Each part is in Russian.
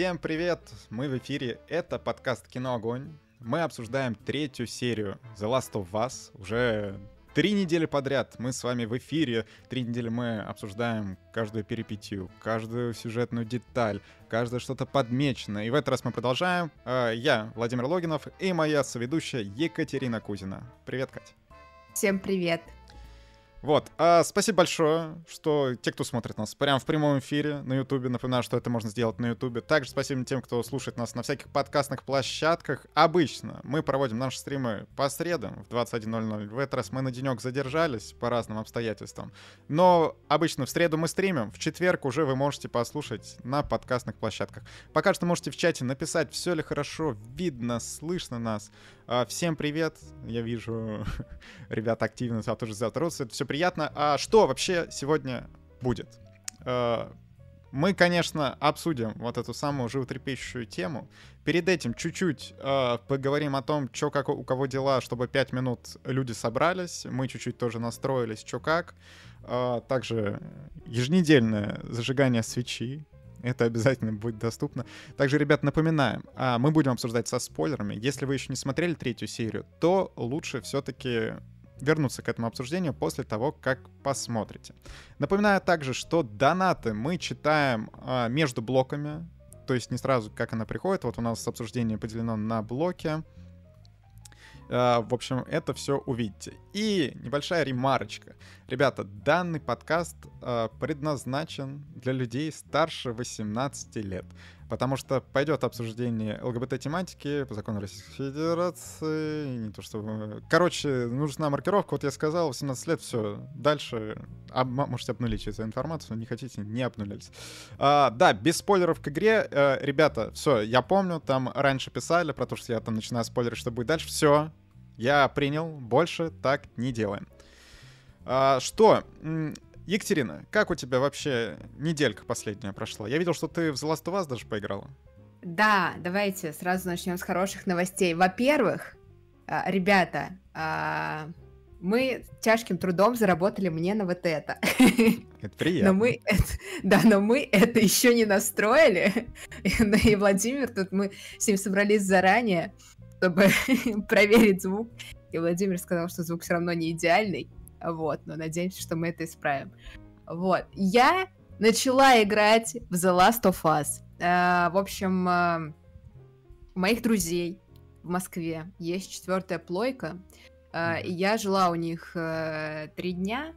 Всем привет! Мы в эфире. Это подкаст «Кино Огонь». Мы обсуждаем третью серию The Last of Us. Уже три недели подряд мы с вами в эфире. Три недели мы обсуждаем каждую перипетию, каждую сюжетную деталь, каждое что-то подмечено. И в этот раз мы продолжаем. А, я, Владимир Логинов, и моя соведущая Екатерина Кузина. Привет, Катя. Всем привет. Вот, а, спасибо большое, что те, кто смотрит нас прямо в прямом эфире на Ютубе, напоминаю, что это можно сделать на Ютубе. Также спасибо тем, кто слушает нас на всяких подкастных площадках. Обычно мы проводим наши стримы по средам в 21.00. В этот раз мы на денек задержались по разным обстоятельствам. Но обычно в среду мы стримим, в четверг уже вы можете послушать на подкастных площадках. Пока что можете в чате написать, все ли хорошо, видно, слышно нас. А, всем привет, я вижу, ребята активно тоже затрутся, это все приятно. А что вообще сегодня будет? А, мы, конечно, обсудим вот эту самую животрепещущую тему. Перед этим чуть-чуть э, поговорим о том, что как у кого дела, чтобы 5 минут люди собрались. Мы чуть-чуть тоже настроились, что как. Э, также еженедельное зажигание свечи. Это обязательно будет доступно. Также, ребят, напоминаем, а, мы будем обсуждать со спойлерами. Если вы еще не смотрели третью серию, то лучше все-таки вернуться к этому обсуждению после того, как посмотрите. Напоминаю также, что донаты мы читаем а, между блоками, то есть не сразу, как она приходит. Вот у нас обсуждение поделено на блоки. А, в общем, это все увидите. И небольшая ремарочка. Ребята, данный подкаст а, предназначен для людей старше 18 лет. Потому что пойдет обсуждение ЛГБТ-тематики по закону Российской Федерации. Не то что... Короче, нужна маркировка. Вот я сказал, 18 лет, все. Дальше об... можете обнулить эту информацию. Не хотите, не обнулились. А, да, без спойлеров к игре. А, ребята, все, я помню, там раньше писали про то, что я там начинаю спойлерить, что будет дальше. Все, я принял, больше так не делаем. А, что? Екатерина, как у тебя вообще неделька последняя прошла? Я видел, что ты в The Last of Us даже поиграла. Да, давайте сразу начнем с хороших новостей. Во-первых, а, ребята, а, мы тяжким трудом заработали мне на вот это. Это приятно. Но мы это, да, но мы это еще не настроили. И Владимир, тут мы с ним собрались заранее чтобы проверить звук. И Владимир сказал, что звук все равно не идеальный. Вот, но надеемся, что мы это исправим. Вот. Я начала играть в The Last of Us. Uh, в общем, у моих друзей в Москве есть четвертая плойка. Uh, и я жила у них три дня.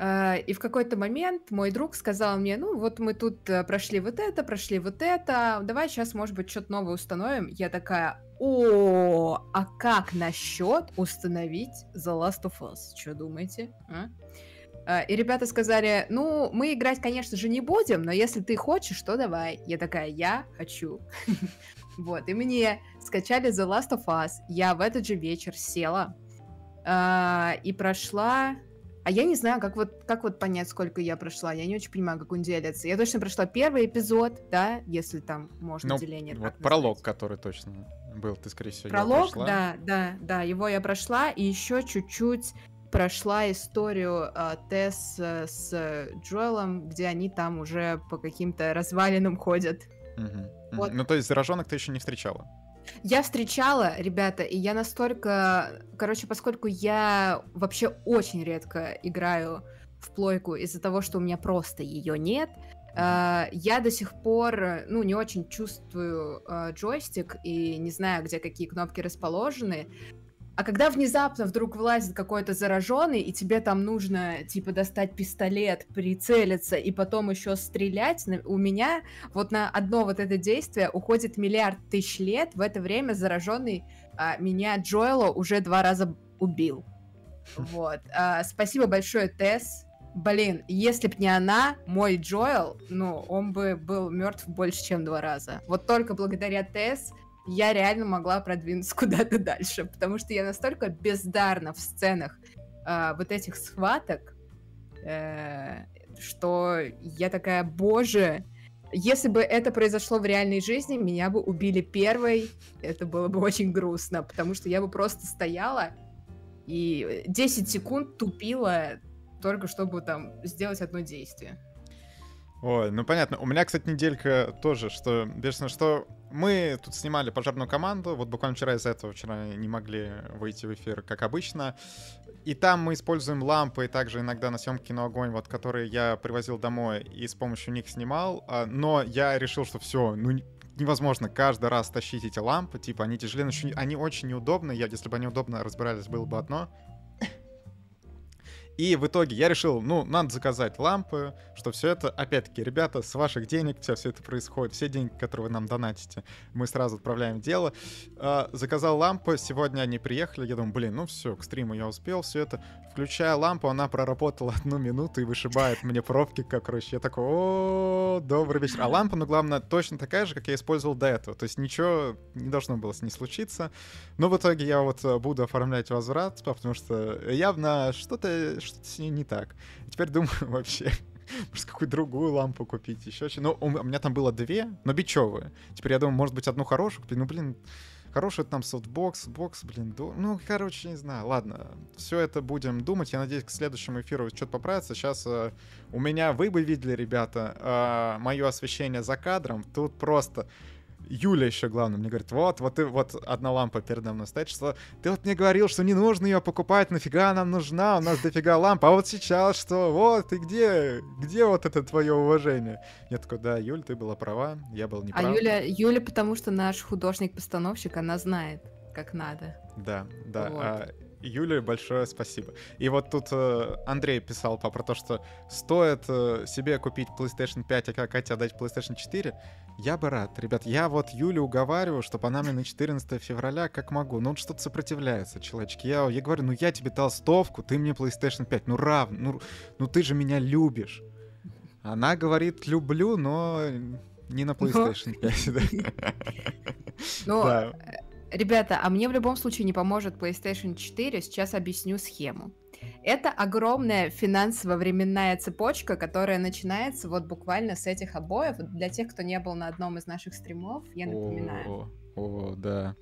И в какой-то момент мой друг сказал мне, ну вот мы тут прошли вот это, прошли вот это, давай сейчас, может быть, что-то новое установим. Я такая, о, а как насчет установить The Last of Us? Что думаете? А? И ребята сказали, ну, мы играть, конечно же, не будем, но если ты хочешь, то давай. Я такая, я хочу. Вот, и мне скачали The Last of Us. Я в этот же вечер села и прошла а я не знаю, как вот, как вот понять, сколько я прошла. Я не очень понимаю, как он делится. Я точно прошла первый эпизод, да, если там можно ну, деление. Вот пролог, который точно был, ты, скорее всего, Пролог, да, да, да, его я прошла, и еще чуть-чуть прошла историю э, Тесс э, с Джоэлом, где они там уже по каким-то развалинам ходят. Угу, вот. Ну, то есть зараженных ты еще не встречала? Я встречала, ребята, и я настолько... Короче, поскольку я вообще очень редко играю в плойку из-за того, что у меня просто ее нет, Uh, я до сих пор, ну, не очень чувствую uh, джойстик и не знаю, где какие кнопки расположены. А когда внезапно вдруг вылазит какой-то зараженный, и тебе там нужно, типа, достать пистолет, прицелиться и потом еще стрелять, у меня вот на одно вот это действие уходит миллиард тысяч лет. В это время зараженный а, меня Джоэла уже два раза убил. Вот. А, спасибо большое, Тесс. Блин, если б не она, мой Джоэл, ну, он бы был мертв больше, чем два раза. Вот только благодаря Тесс я реально могла продвинуться куда-то дальше, потому что я настолько бездарна в сценах э, вот этих схваток, э, что я такая, боже, если бы это произошло в реальной жизни, меня бы убили первой, это было бы очень грустно, потому что я бы просто стояла и 10 секунд тупила только чтобы там сделать одно действие. Ой, ну понятно. У меня, кстати, неделька тоже, что, бешено, что мы тут снимали пожарную команду, вот буквально вчера из-за этого вчера не могли выйти в эфир, как обычно. И там мы используем лампы, и также иногда на съемке кино огонь, вот которые я привозил домой и с помощью них снимал. А, но я решил, что все, ну невозможно каждый раз тащить эти лампы, типа они тяжелее, они очень неудобны. Я, если бы они удобно разбирались, было бы одно. И в итоге я решил, ну, надо заказать лампы, что все это, опять-таки, ребята, с ваших денег все, все это происходит, все деньги, которые вы нам донатите, мы сразу отправляем в дело. А, заказал лампы, сегодня они приехали, я думаю, блин, ну все, к стриму я успел, все это. Включая лампу, она проработала одну минуту и вышибает мне пробки, как, короче, я такой, о, добрый вечер. А лампа, ну, главное, точно такая же, как я использовал до этого, то есть ничего не должно было с ней случиться. Но в итоге я вот э, буду оформлять возврат, потому что явно что-то что-то с ней не так. И теперь думаю вообще, может, какую другую лампу купить, еще что Ну, у меня там было две, но бичевые. Теперь я думаю, может быть, одну хорошую купить. Ну, блин, хороший там софтбокс, бокс, блин, до... ну, короче, не знаю, ладно, все это будем думать, я надеюсь, к следующему эфиру что-то поправится, сейчас э, у меня, вы бы видели, ребята, э, мое освещение за кадром, тут просто Юля еще, главное, мне говорит, вот, вот, и, вот одна лампа передо мной стоит, что ты вот мне говорил, что не нужно ее покупать, нафига нам нужна, у нас дофига лампа, а вот сейчас что, вот, и где, где вот это твое уважение? Я такой, да, Юль, ты была права, я был не а прав. А Юля, Юля, потому что наш художник-постановщик, она знает, как надо. Да, да. Вот. А, Юле большое спасибо. И вот тут э, Андрей писал про то, что стоит э, себе купить PlayStation 5, а Катя отдать PlayStation 4. Я бы рад. Ребят, я вот Юлю уговариваю, чтобы она мне на 14 февраля как могу. Ну, он что-то сопротивляется, человечки. Я, я говорю, ну я тебе толстовку, ты мне PlayStation 5. Ну, равно. Ну, ну ты же меня любишь. Она говорит, люблю, но не на PlayStation 5. Ну, Ребята, а мне в любом случае не поможет PlayStation 4, сейчас объясню схему. Это огромная финансово-временная цепочка, которая начинается вот буквально с этих обоев. Для тех, кто не был на одном из наших стримов, я напоминаю. О, о да.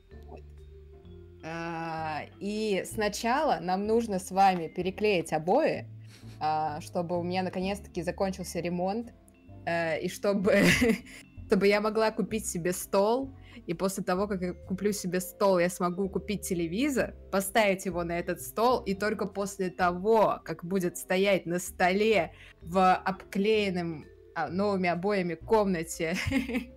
А, и сначала нам нужно с вами переклеить обои, а, чтобы у меня наконец-таки закончился ремонт, а, и чтобы, чтобы я могла купить себе стол, и после того, как я куплю себе стол, я смогу купить телевизор, поставить его на этот стол, и только после того, как будет стоять на столе в обклеенном а, новыми обоями комнате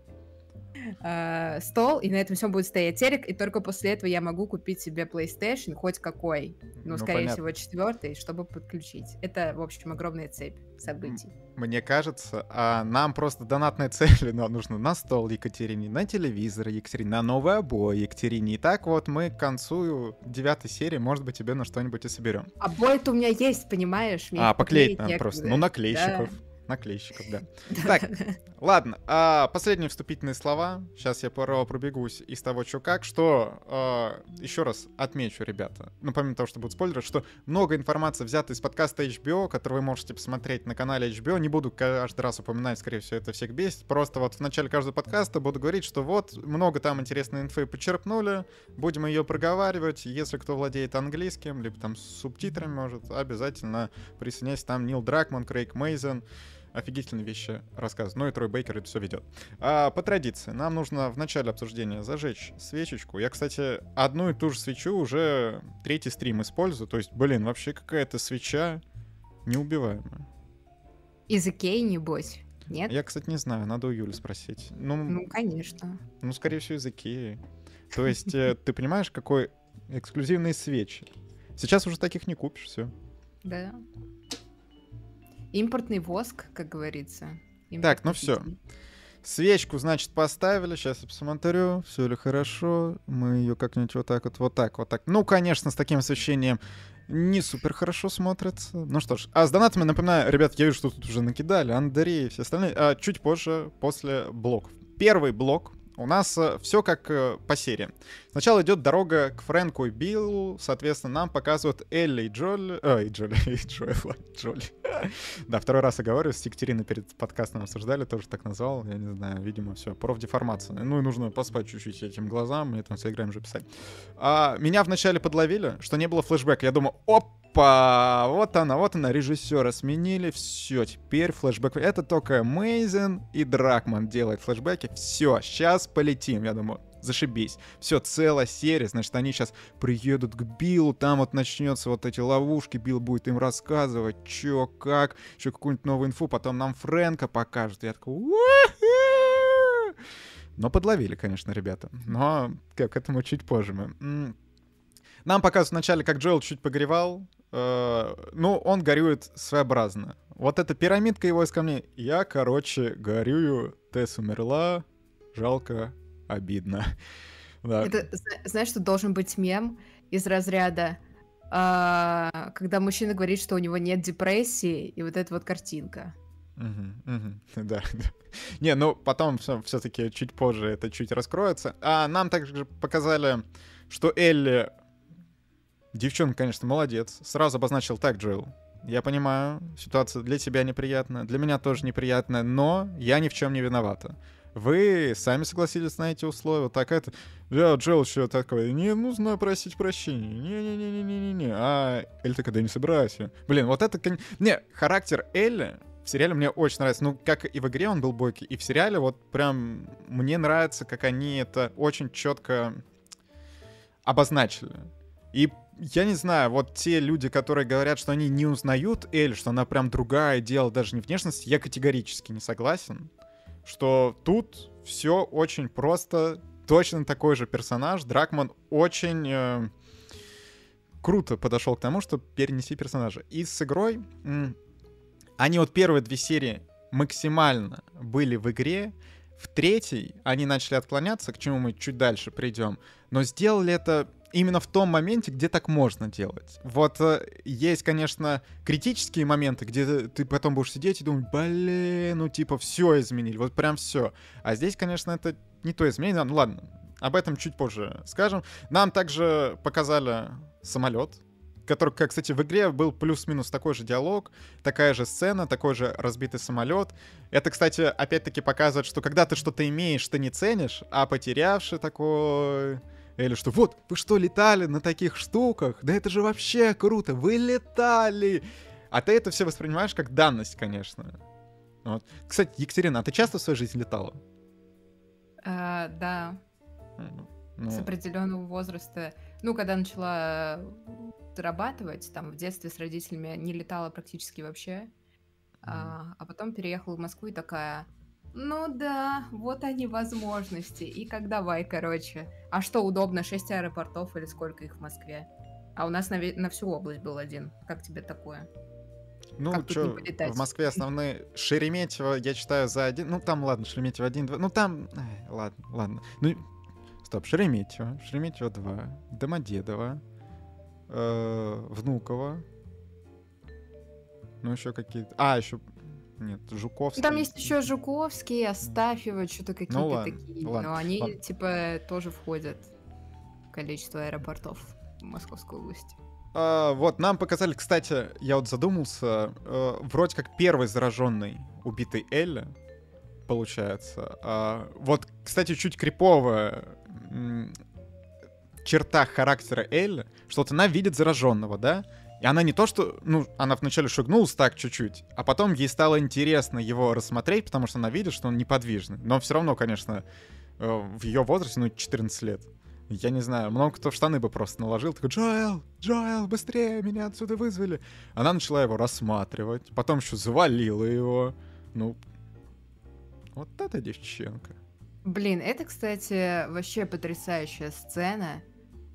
э, стол, и на этом все будет стоять телек, и только после этого я могу купить себе PlayStation, хоть какой, но, ну, скорее понятно. всего, четвертый, чтобы подключить. Это, в общем, огромная цепь событий. Мне кажется, а нам просто донатные цели но нужно на стол Екатерине, на телевизор Екатерине, на новые обои Екатерине. И так вот мы к концу девятой серии, может быть, тебе на что-нибудь и соберем. Обои-то у меня есть, понимаешь? а, поклеить нам просто. Ну, наклейщиков. Да наклейщиков, да. Так, ладно, а, последние вступительные слова. Сейчас я пробегусь из того, что как. Что, а, еще раз отмечу, ребята, ну, помимо того, что будут спойлеры, что много информации взята из подкаста HBO, который вы можете посмотреть на канале HBO. Не буду каждый раз упоминать, скорее всего, это всех бесит. Просто вот в начале каждого подкаста буду говорить, что вот, много там интересной инфы почерпнули, будем ее проговаривать. Если кто владеет английским, либо там с субтитрами, может, обязательно присоединяйся. Там Нил Дракман, Крейг Мейзен, офигительные вещи рассказывает. Ну и Трой Бейкер это все ведет. А, по традиции, нам нужно в начале обсуждения зажечь свечечку. Я, кстати, одну и ту же свечу уже третий стрим использую. То есть, блин, вообще какая-то свеча неубиваемая. Из Икеи, небось? Нет? Я, кстати, не знаю, надо у Юли спросить. Ну, ну конечно. Ну, скорее всего, из Икеи. То есть, э, ты понимаешь, какой эксклюзивные свечи? Сейчас уже таких не купишь, все. Да. Импортный воск, как говорится. Импортный так, ну все. Свечку, значит, поставили. Сейчас я посмотрю, все ли хорошо. Мы ее как-нибудь вот так вот, вот так, вот так. Ну, конечно, с таким освещением не супер хорошо смотрится. Ну что ж, а с донатами, напоминаю, ребят, я вижу, что тут уже накидали, Андрей и все остальные. А чуть позже, после блоков. Первый блок у нас э, все как э, по серии. Сначала идет дорога к Фрэнку и Биллу, соответственно, нам показывают Элли и Джоли... Ой, э, Джоли, и Джоэла, Джоли. да, второй раз я говорю, с Екатериной перед подкастом обсуждали, тоже так назвал, я не знаю, видимо, все, профдеформация. Ну и нужно поспать чуть-чуть этим глазам, мне там в Телеграме уже писать. А, меня вначале подловили, что не было флешбека. Я думаю, оп, Опа! Вот она, вот она, режиссера сменили, все, теперь флешбэк. Это только Мейзен и Дракман делают флешбеки. Все, сейчас полетим, я думаю. Зашибись. Все, целая серия, значит, они сейчас приедут к Биллу, там вот начнется вот эти ловушки, Билл будет им рассказывать, чё, как, еще какую-нибудь новую инфу, потом нам Фрэнка покажет. Я такой, но подловили, конечно, ребята. Но к этому чуть позже мы. Нам показывают вначале, как Джоэл чуть погревал. Э, ну, он горюет своеобразно. Вот эта пирамидка его из камней. Я, короче, горюю. Тесс умерла. Жалко, обидно. Да. Это, знаешь, что должен быть мем из разряда, а, когда мужчина говорит, что у него нет депрессии, и вот эта вот картинка. Угу, угу, да, да. Не, ну потом все-таки чуть позже это чуть раскроется. А нам также показали, что Элли, девчонка, конечно, молодец, сразу обозначил так, Джилл. Я понимаю, ситуация для тебя неприятная, для меня тоже неприятная, но я ни в чем не виновата. Вы сами согласились на эти условия, так это... Я Джилл еще такой, не нужно просить прощения, не-не-не-не-не-не, а Элли такая, да не собирайся. Блин, вот это... Не, характер Элли в сериале мне очень нравится. Ну, как и в игре он был бойкий, и в сериале вот прям мне нравится, как они это очень четко обозначили. И я не знаю, вот те люди, которые говорят, что они не узнают Эль, что она прям другая, дело даже не внешность, я категорически не согласен. Что тут все очень просто, точно такой же персонаж. Дракман очень э, круто подошел к тому, чтобы перенести персонажа. И с игрой они вот первые две серии максимально были в игре. В третьей они начали отклоняться, к чему мы чуть дальше придем. Но сделали это именно в том моменте, где так можно делать. Вот э, есть, конечно, критические моменты, где ты потом будешь сидеть и думать, блин, ну типа все изменили, вот прям все. А здесь, конечно, это не то изменение. Ну ладно, об этом чуть позже скажем. Нам также показали самолет, который, как, кстати, в игре был плюс-минус такой же диалог, такая же сцена, такой же разбитый самолет. Это, кстати, опять-таки показывает, что когда ты что-то имеешь, ты не ценишь, а потерявший такой... Или что, вот, вы что, летали на таких штуках? Да это же вообще круто, вы летали! А ты это все воспринимаешь как данность, конечно. Вот. Кстати, Екатерина, а ты часто в своей жизни летала? А, да. Ну. С определенного возраста. Ну, когда начала зарабатывать, там в детстве с родителями не летала практически вообще. А, а потом переехала в Москву и такая, ну да, вот они возможности. И как давай, короче. А что удобно, 6 аэропортов или сколько их в Москве? А у нас на, на всю область был один. Как тебе такое? Ну, что, в Москве основные... Шереметьево я читаю за один... Ну, там, ладно, Шереметьево один, два... Ну, там... Ай, ладно, ладно. Ну, стоп, Шереметьево, Шереметьево 2, Домодедово, э, Внуково. Ну, еще какие-то... А, еще... Нет, Жуковский. Там есть еще Жуковский, Астафьева, что-то какие-то ну, ладно, такие. Ладно, но они, ладно. типа, тоже входят в количество аэропортов в Московской области. А, вот, нам показали, кстати, я вот задумался, э, вроде как первый зараженный убитый Элли, получается. А, вот, кстати, чуть криповая чертах характера Элли, что вот она видит зараженного, да? И она не то что, ну, она вначале шагнулась так чуть-чуть, а потом ей стало интересно его рассмотреть, потому что она видит, что он неподвижный. Но все равно, конечно, э, в ее возрасте, ну, 14 лет. Я не знаю, много кто в штаны бы просто наложил. Такой, Джоэл, Джоэл, быстрее, меня отсюда вызвали. Она начала его рассматривать, потом еще завалила его. Ну, вот эта девчонка. Блин, это, кстати, вообще потрясающая сцена.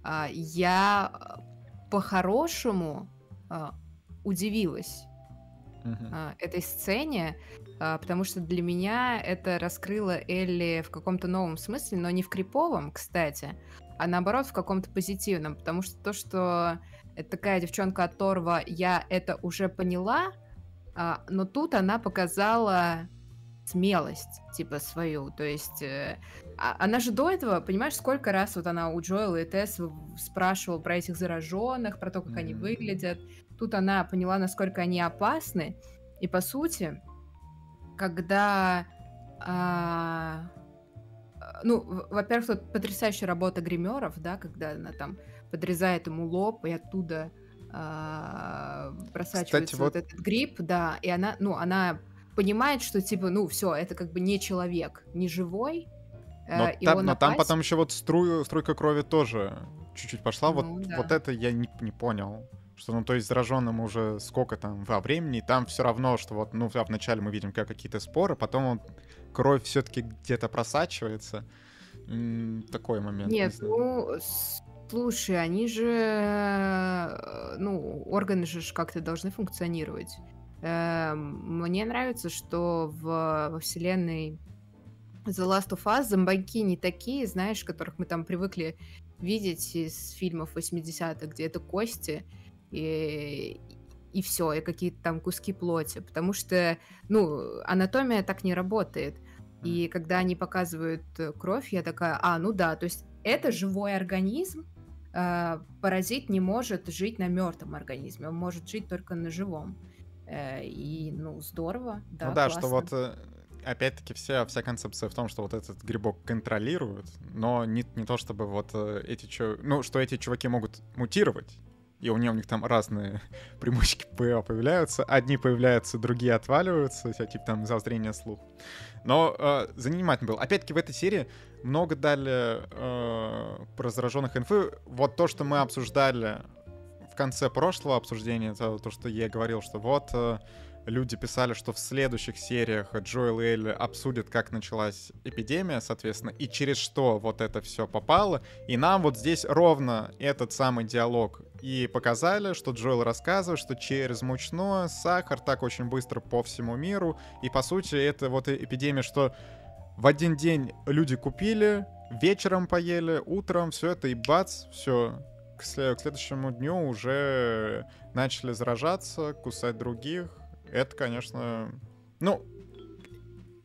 А, я а, по-хорошему а, удивилась этой сцене, потому что для меня это раскрыло Элли в каком-то новом смысле, но не в криповом, кстати, а наоборот в каком-то позитивном, потому что то, что это такая девчонка от Торва, я это уже поняла, но тут она показала смелость, типа, свою. То есть, э, а, она же до этого, понимаешь, сколько раз вот она у Джоэла и Тесс спрашивала про этих зараженных, про то, как mm-hmm. они выглядят. Тут она поняла, насколько они опасны. И, по сути, когда... А, ну, во-первых, тут потрясающая работа гримеров, да, когда она там подрезает ему лоб и оттуда а, просачивается Кстати, вот... вот- этот гриб, да, и она, ну, она понимает, что типа, ну, все, это как бы не человек, не живой. э, Но, его там, но там потом еще вот струю, струйка крови тоже чуть-чуть пошла. Ну, вот, да. вот это я не, не понял. Что, ну, то есть зараженным уже сколько там во времени, там все равно, что вот, ну, да, вначале мы видим как какие-то споры, потом вот кровь все-таки где-то просачивается. Такой момент. не Нет, знаю. ну, слушай, они же, э, ну, органы же как-то должны функционировать. Эм, Мне нравится, что в, во вселенной The Last of Us зомбаки не такие, знаешь, которых мы там привыкли видеть из фильмов 80-х, где это кости и, и все, и какие-то там куски плоти. Потому что, ну, анатомия так не работает. И когда они показывают э, кровь, я такая, а, ну да, то есть это живой организм, э, паразит не может жить на мертвом организме, он может жить только на живом. Э, И, ну, здорово, да, ну да, что классно. вот э, опять-таки вся, вся концепция в том, что вот этот грибок контролирует, но не, не то чтобы вот эти чу... ну, что эти чуваки могут мутировать, и у них, у них там разные примочки ПА появляются. Одни появляются, другие отваливаются, вся, типа там заострение слух. Но э, занимательно было. Опять-таки в этой серии много дали э, про зараженных инфы. Вот то, что мы обсуждали в конце прошлого обсуждения, это то, что я говорил, что вот э, люди писали, что в следующих сериях Джоэл и Элли обсудят, как началась эпидемия, соответственно, и через что вот это все попало. И нам вот здесь ровно этот самый диалог и показали, что Джоэл рассказывает, что через мучное сахар так очень быстро по всему миру. И по сути это вот эпидемия, что в один день люди купили, вечером поели, утром все это и бац, все. К, к следующему дню уже начали заражаться, кусать других. Это, конечно, ну,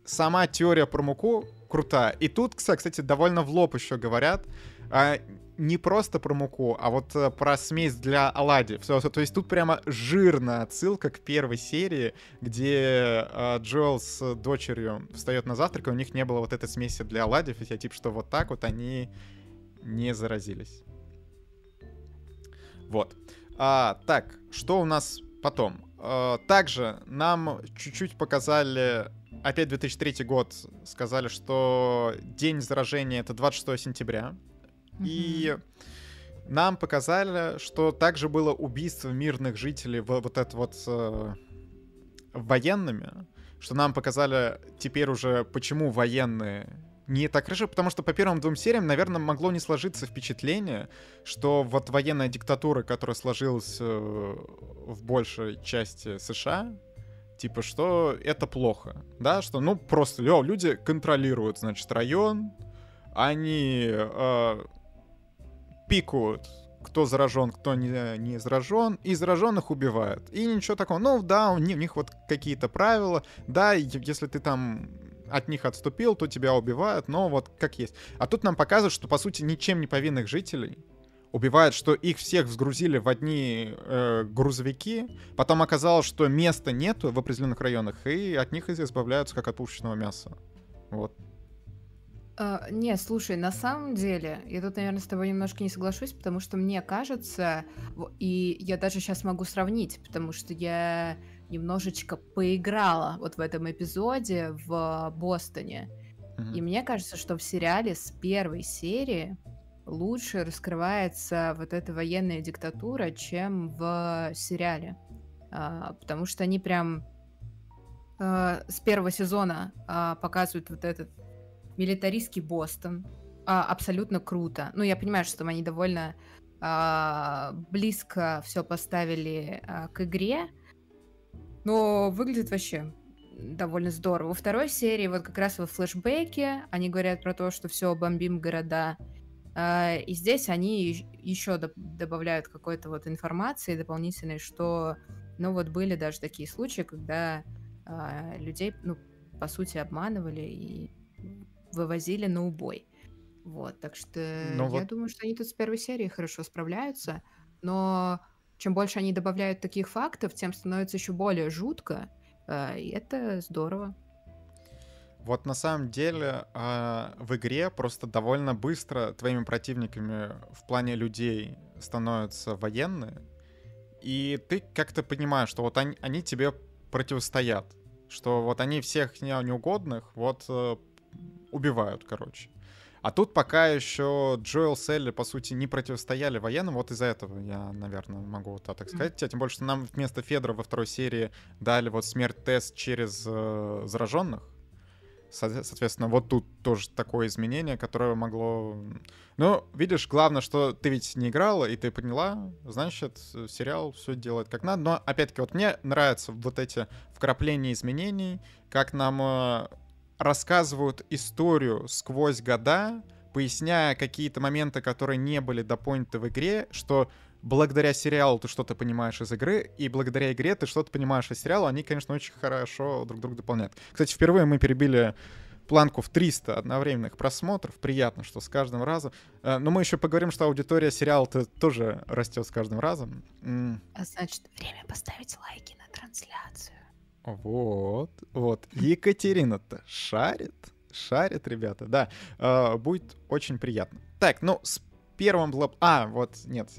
сама теория про муку крутая. И тут, кстати, довольно в лоб еще говорят, а, не просто про муку, а вот э, про смесь для оладьев. Всё, то есть тут прямо жирная отсылка к первой серии, где э, Джоэл с дочерью встает на завтрак, и у них не было вот этой смеси для оладьев, и я типа, что вот так вот они не заразились. Вот. А, так, что у нас потом? А, также нам чуть-чуть показали, опять 2003 год, сказали, что день заражения это 26 сентября. И нам показали, что также было убийство мирных жителей, в- вот это вот э, военными, что нам показали теперь уже, почему военные не так хорошо, потому что по первым двум сериям, наверное, могло не сложиться впечатление, что вот военная диктатура, которая сложилась э, в большей части США, типа, что это плохо, да, что, ну, просто, лё, люди контролируют, значит, район, они э, пикают, кто заражен, кто не, не заражен, и зараженных убивают. И ничего такого. Ну да, у них, у них вот какие-то правила. Да, если ты там от них отступил, то тебя убивают, но вот как есть. А тут нам показывают, что по сути ничем не повинных жителей убивают, что их всех взгрузили в одни э, грузовики, потом оказалось, что места нету в определенных районах, и от них избавляются как от пушечного мяса. Вот. А, Не, слушай, на самом деле, я тут, наверное, с тобой немножко не соглашусь, потому что мне кажется, и я даже сейчас могу сравнить, потому что я немножечко поиграла вот в этом эпизоде в Бостоне. Мгм. И мне кажется, что в сериале с первой серии лучше раскрывается вот эта военная диктатура, чем в сериале. А, потому что они прям а, с первого сезона а, показывают вот этот милитаристский Бостон. А, абсолютно круто. Ну, я понимаю, что там они довольно а, близко все поставили а, к игре, но выглядит вообще довольно здорово. Во второй серии, вот как раз во флешбеке, они говорят про то, что все, бомбим города. А, И здесь они еще добавляют какой-то вот информации дополнительной, что, ну вот были даже такие случаи, когда а, людей, ну, по сути, обманывали и вывозили на убой. Вот, так что Ну я вот- думаю, что они тут с первой серии хорошо справляются, но чем больше они добавляют таких фактов, тем становится еще более жутко, а, и это здорово. Вот на самом деле а, в игре просто довольно быстро твоими противниками в плане людей становятся военные. и ты как-то понимаешь, что вот они, они тебе противостоят, что вот они всех неугодных вот э, убивают, короче. А тут пока еще Джоэл с Элли, по сути, не противостояли военным, вот из-за этого я, наверное, могу вот так сказать. Тем более, что нам вместо Федора во второй серии дали вот смерть-тест через э, зараженных. Соответственно, вот тут тоже такое изменение, которое могло... Ну, видишь, главное, что ты ведь не играла, и ты поняла, значит, сериал все делает как надо. Но, опять-таки, вот мне нравятся вот эти вкрапления изменений, как нам э, рассказывают историю сквозь года, поясняя какие-то моменты, которые не были допоняты в игре, что благодаря сериалу ты что-то понимаешь из игры, и благодаря игре ты что-то понимаешь из сериала, они, конечно, очень хорошо друг друга дополняют. Кстати, впервые мы перебили планку в 300 одновременных просмотров. Приятно, что с каждым разом. Э, но мы еще поговорим, что аудитория сериала-то тоже растет с каждым разом. А значит, время поставить лайки на трансляцию. Вот, вот. Екатерина-то шарит, шарит, ребята, да. Э, будет очень приятно. Так, ну, с первым было... А, вот, нет.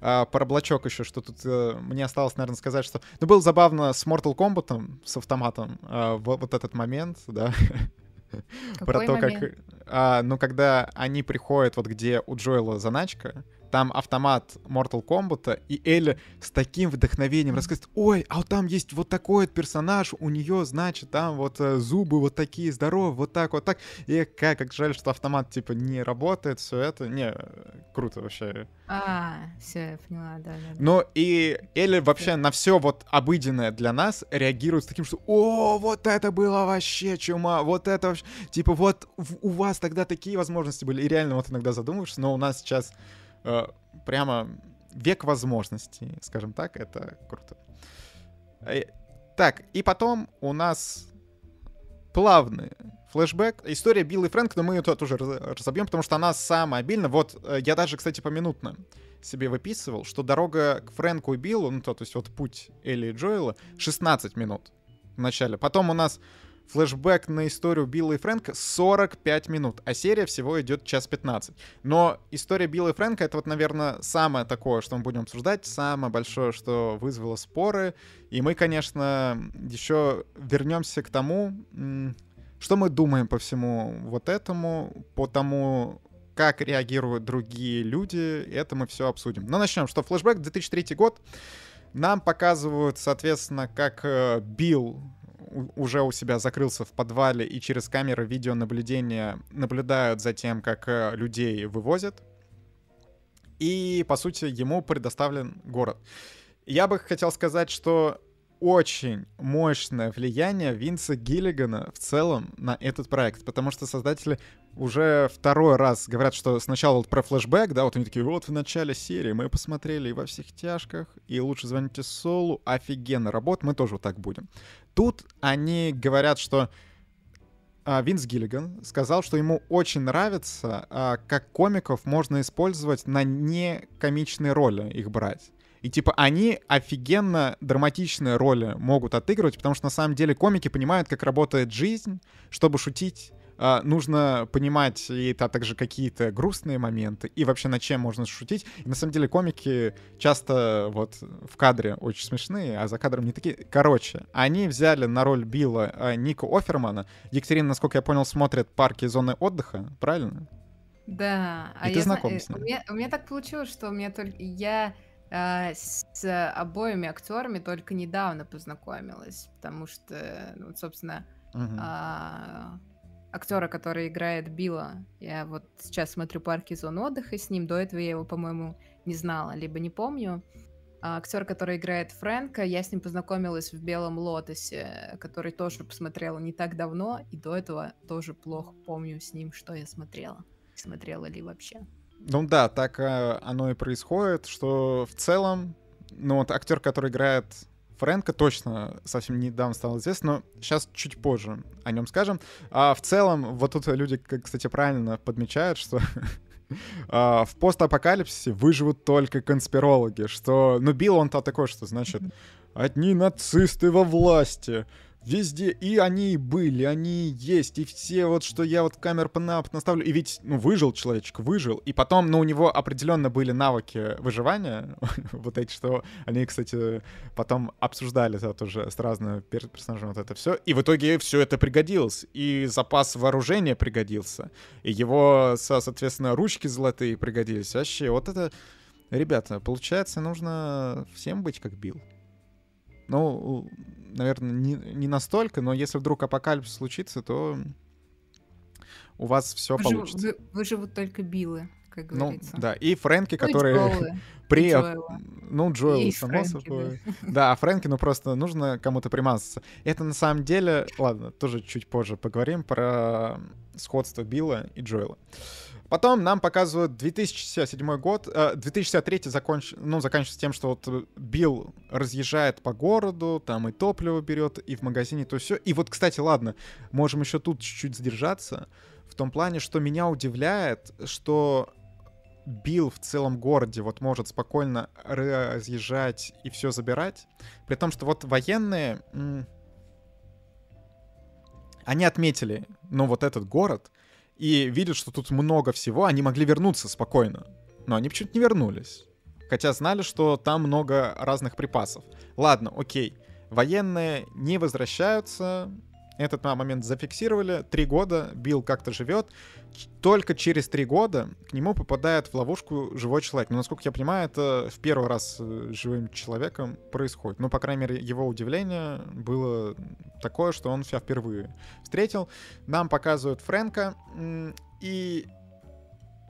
А, про блочок еще, что тут а, мне осталось, наверное, сказать, что... Ну, было забавно с Mortal Kombat, с автоматом, а, вот, вот этот момент, да. Какой про то, момент? как... А, ну, когда они приходят, вот где у Джоэла заначка, там автомат Mortal Kombat, и Элли с таким вдохновением рассказывает, ой, а вот там есть вот такой вот персонаж, у нее, значит, там вот э, зубы вот такие здоровые, вот так, вот так. И как, как жаль, что автомат, типа, не работает, все это. Не, круто вообще. А, все, я поняла, да, да. Ну, и Элли вообще на все вот обыденное для нас реагирует с таким, что, о, вот это было вообще чума, вот это вообще, типа, вот у вас тогда такие возможности были, и реально вот иногда задумываешься, но у нас сейчас Э, прямо век возможностей, скажем так, это круто. Э, так, и потом у нас плавный флешбэк. История Билла и Фрэнка, но мы ее тоже разобьем, потому что она самая обильная. Вот э, я даже, кстати, поминутно себе выписывал, что дорога к Фрэнку и Биллу, ну то, то есть вот путь Элли и Джоэла, 16 минут в начале. Потом у нас флешбэк на историю Билла и Фрэнка 45 минут, а серия всего идет час 15. Но история Билла и Фрэнка это вот, наверное, самое такое, что мы будем обсуждать, самое большое, что вызвало споры. И мы, конечно, еще вернемся к тому, что мы думаем по всему вот этому, по тому, как реагируют другие люди, это мы все обсудим. Но начнем, что флешбэк 2003 год. Нам показывают, соответственно, как э, Билл уже у себя закрылся в подвале и через камеры видеонаблюдения наблюдают за тем, как э, людей вывозят. И, по сути, ему предоставлен город. Я бы хотел сказать, что очень мощное влияние Винса Гиллигана в целом на этот проект, потому что создатели уже второй раз говорят, что сначала вот про флешбэк, да, вот они такие, вот в начале серии мы посмотрели и во всех тяжках, и лучше звоните Солу, офигенно работает, мы тоже вот так будем. Тут они говорят, что а, Винс Гиллиган сказал, что ему очень нравится, а, как комиков можно использовать на некомичные роли их брать. И типа они офигенно драматичные роли могут отыгрывать, потому что на самом деле комики понимают, как работает жизнь, чтобы шутить. Uh, нужно понимать и а также какие-то грустные моменты, и вообще над чем можно шутить. И на самом деле комики часто вот в кадре очень смешные, а за кадром не такие. Короче, они взяли на роль Билла uh, Ника Офермана. Екатерина, насколько я понял, смотрит парки и зоны отдыха, правильно? Да. И а ты знаком э, с ним. У меня, у меня так получилось, что у меня только... Я а, с обоими актерами только недавно познакомилась, потому что, ну, собственно, а, актера, который играет Билла, я вот сейчас смотрю «Парки и зоны отдыха» с ним, до этого я его, по-моему, не знала, либо не помню. А актер, который играет Фрэнка, я с ним познакомилась в «Белом лотосе», который тоже посмотрела не так давно, и до этого тоже плохо помню с ним, что я смотрела. Смотрела ли вообще. Ну да, так э, оно и происходит, что в целом, ну вот актер, который играет Фрэнка, точно совсем недавно стал известен, но сейчас чуть позже о нем скажем. А в целом, вот тут люди, кстати, правильно подмечают, что а, в постапокалипсисе выживут только конспирологи, что, ну, Билл он-то такой, что, значит, одни нацисты во власти, везде, и они были, они есть, и все вот, что я вот камер панап наставлю, и ведь, ну, выжил человечек, выжил, и потом, ну, у него определенно были навыки выживания, вот эти, что они, кстати, потом обсуждали это тоже с разными пер персонажами вот это все, и в итоге все это пригодилось, и запас вооружения пригодился, и его, соответственно, ручки золотые пригодились, вообще, вот это, ребята, получается, нужно всем быть как Билл. Ну, наверное, не, не настолько, но если вдруг апокалипсис случится, то у вас все Выжив- получится. вы- Выживут только Биллы, как Ну, говорится. да, и Фрэнки, Ну, которые Джоэлы, при... Джоэла. Ну, Джоэл, И само Фрэнки, собой. Да, а Фрэнки, ну просто нужно кому-то примазаться. Это на самом деле... Ладно, тоже чуть позже поговорим про сходство Билла и Джоэла. Потом нам показывают 2067 год. э, 2063 законч... ну, заканчивается тем, что вот э, Билл разъезжает по городу, там и топливо берет, и в магазине то все. И вот, кстати, ладно, можем еще тут чуть-чуть задержаться. В том плане, что меня удивляет, что Билл в целом городе вот может спокойно разъезжать и все забирать. При том, что вот военные, они отметили, ну, вот этот город, и видят, что тут много всего, они могли вернуться спокойно. Но они почему-то не вернулись. Хотя знали, что там много разных припасов. Ладно, окей. Военные не возвращаются. Этот момент зафиксировали. Три года Билл как-то живет. Только через три года к нему попадает в ловушку живой человек. Но, насколько я понимаю, это в первый раз э, живым человеком происходит. Ну, по крайней мере, его удивление было такое, что он себя впервые встретил. Нам показывают Фрэнка. И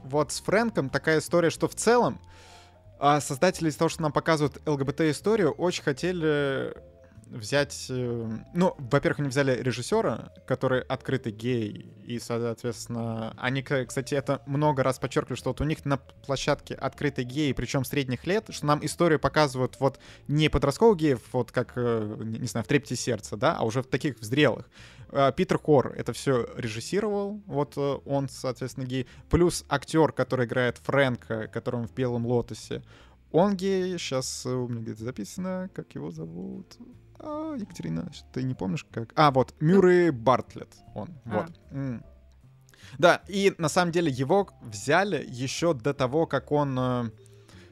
вот с Фрэнком такая история, что в целом а создатели из того, что нам показывают ЛГБТ-историю, очень хотели взять... э, Ну, во-первых, они взяли режиссера, который открытый гей, и, соответственно, они, кстати, это много раз подчеркивали, что вот у них на площадке открытый гей, причем средних лет, что нам историю показывают вот не подростковых геев, вот как, э, не знаю, в «Трепете сердца», да, а уже в таких в зрелых. Э, Питер Хор это все режиссировал, вот э, он, соответственно, гей. Плюс актер, который играет Фрэнка, которым в «Белом лотосе», он гей, сейчас у меня где-то записано, как его зовут. А, Екатерина, ты не помнишь как? А, вот, Мюррей Бартлетт, он, А. вот. М. Да, и на самом деле его взяли еще до того, как он, э,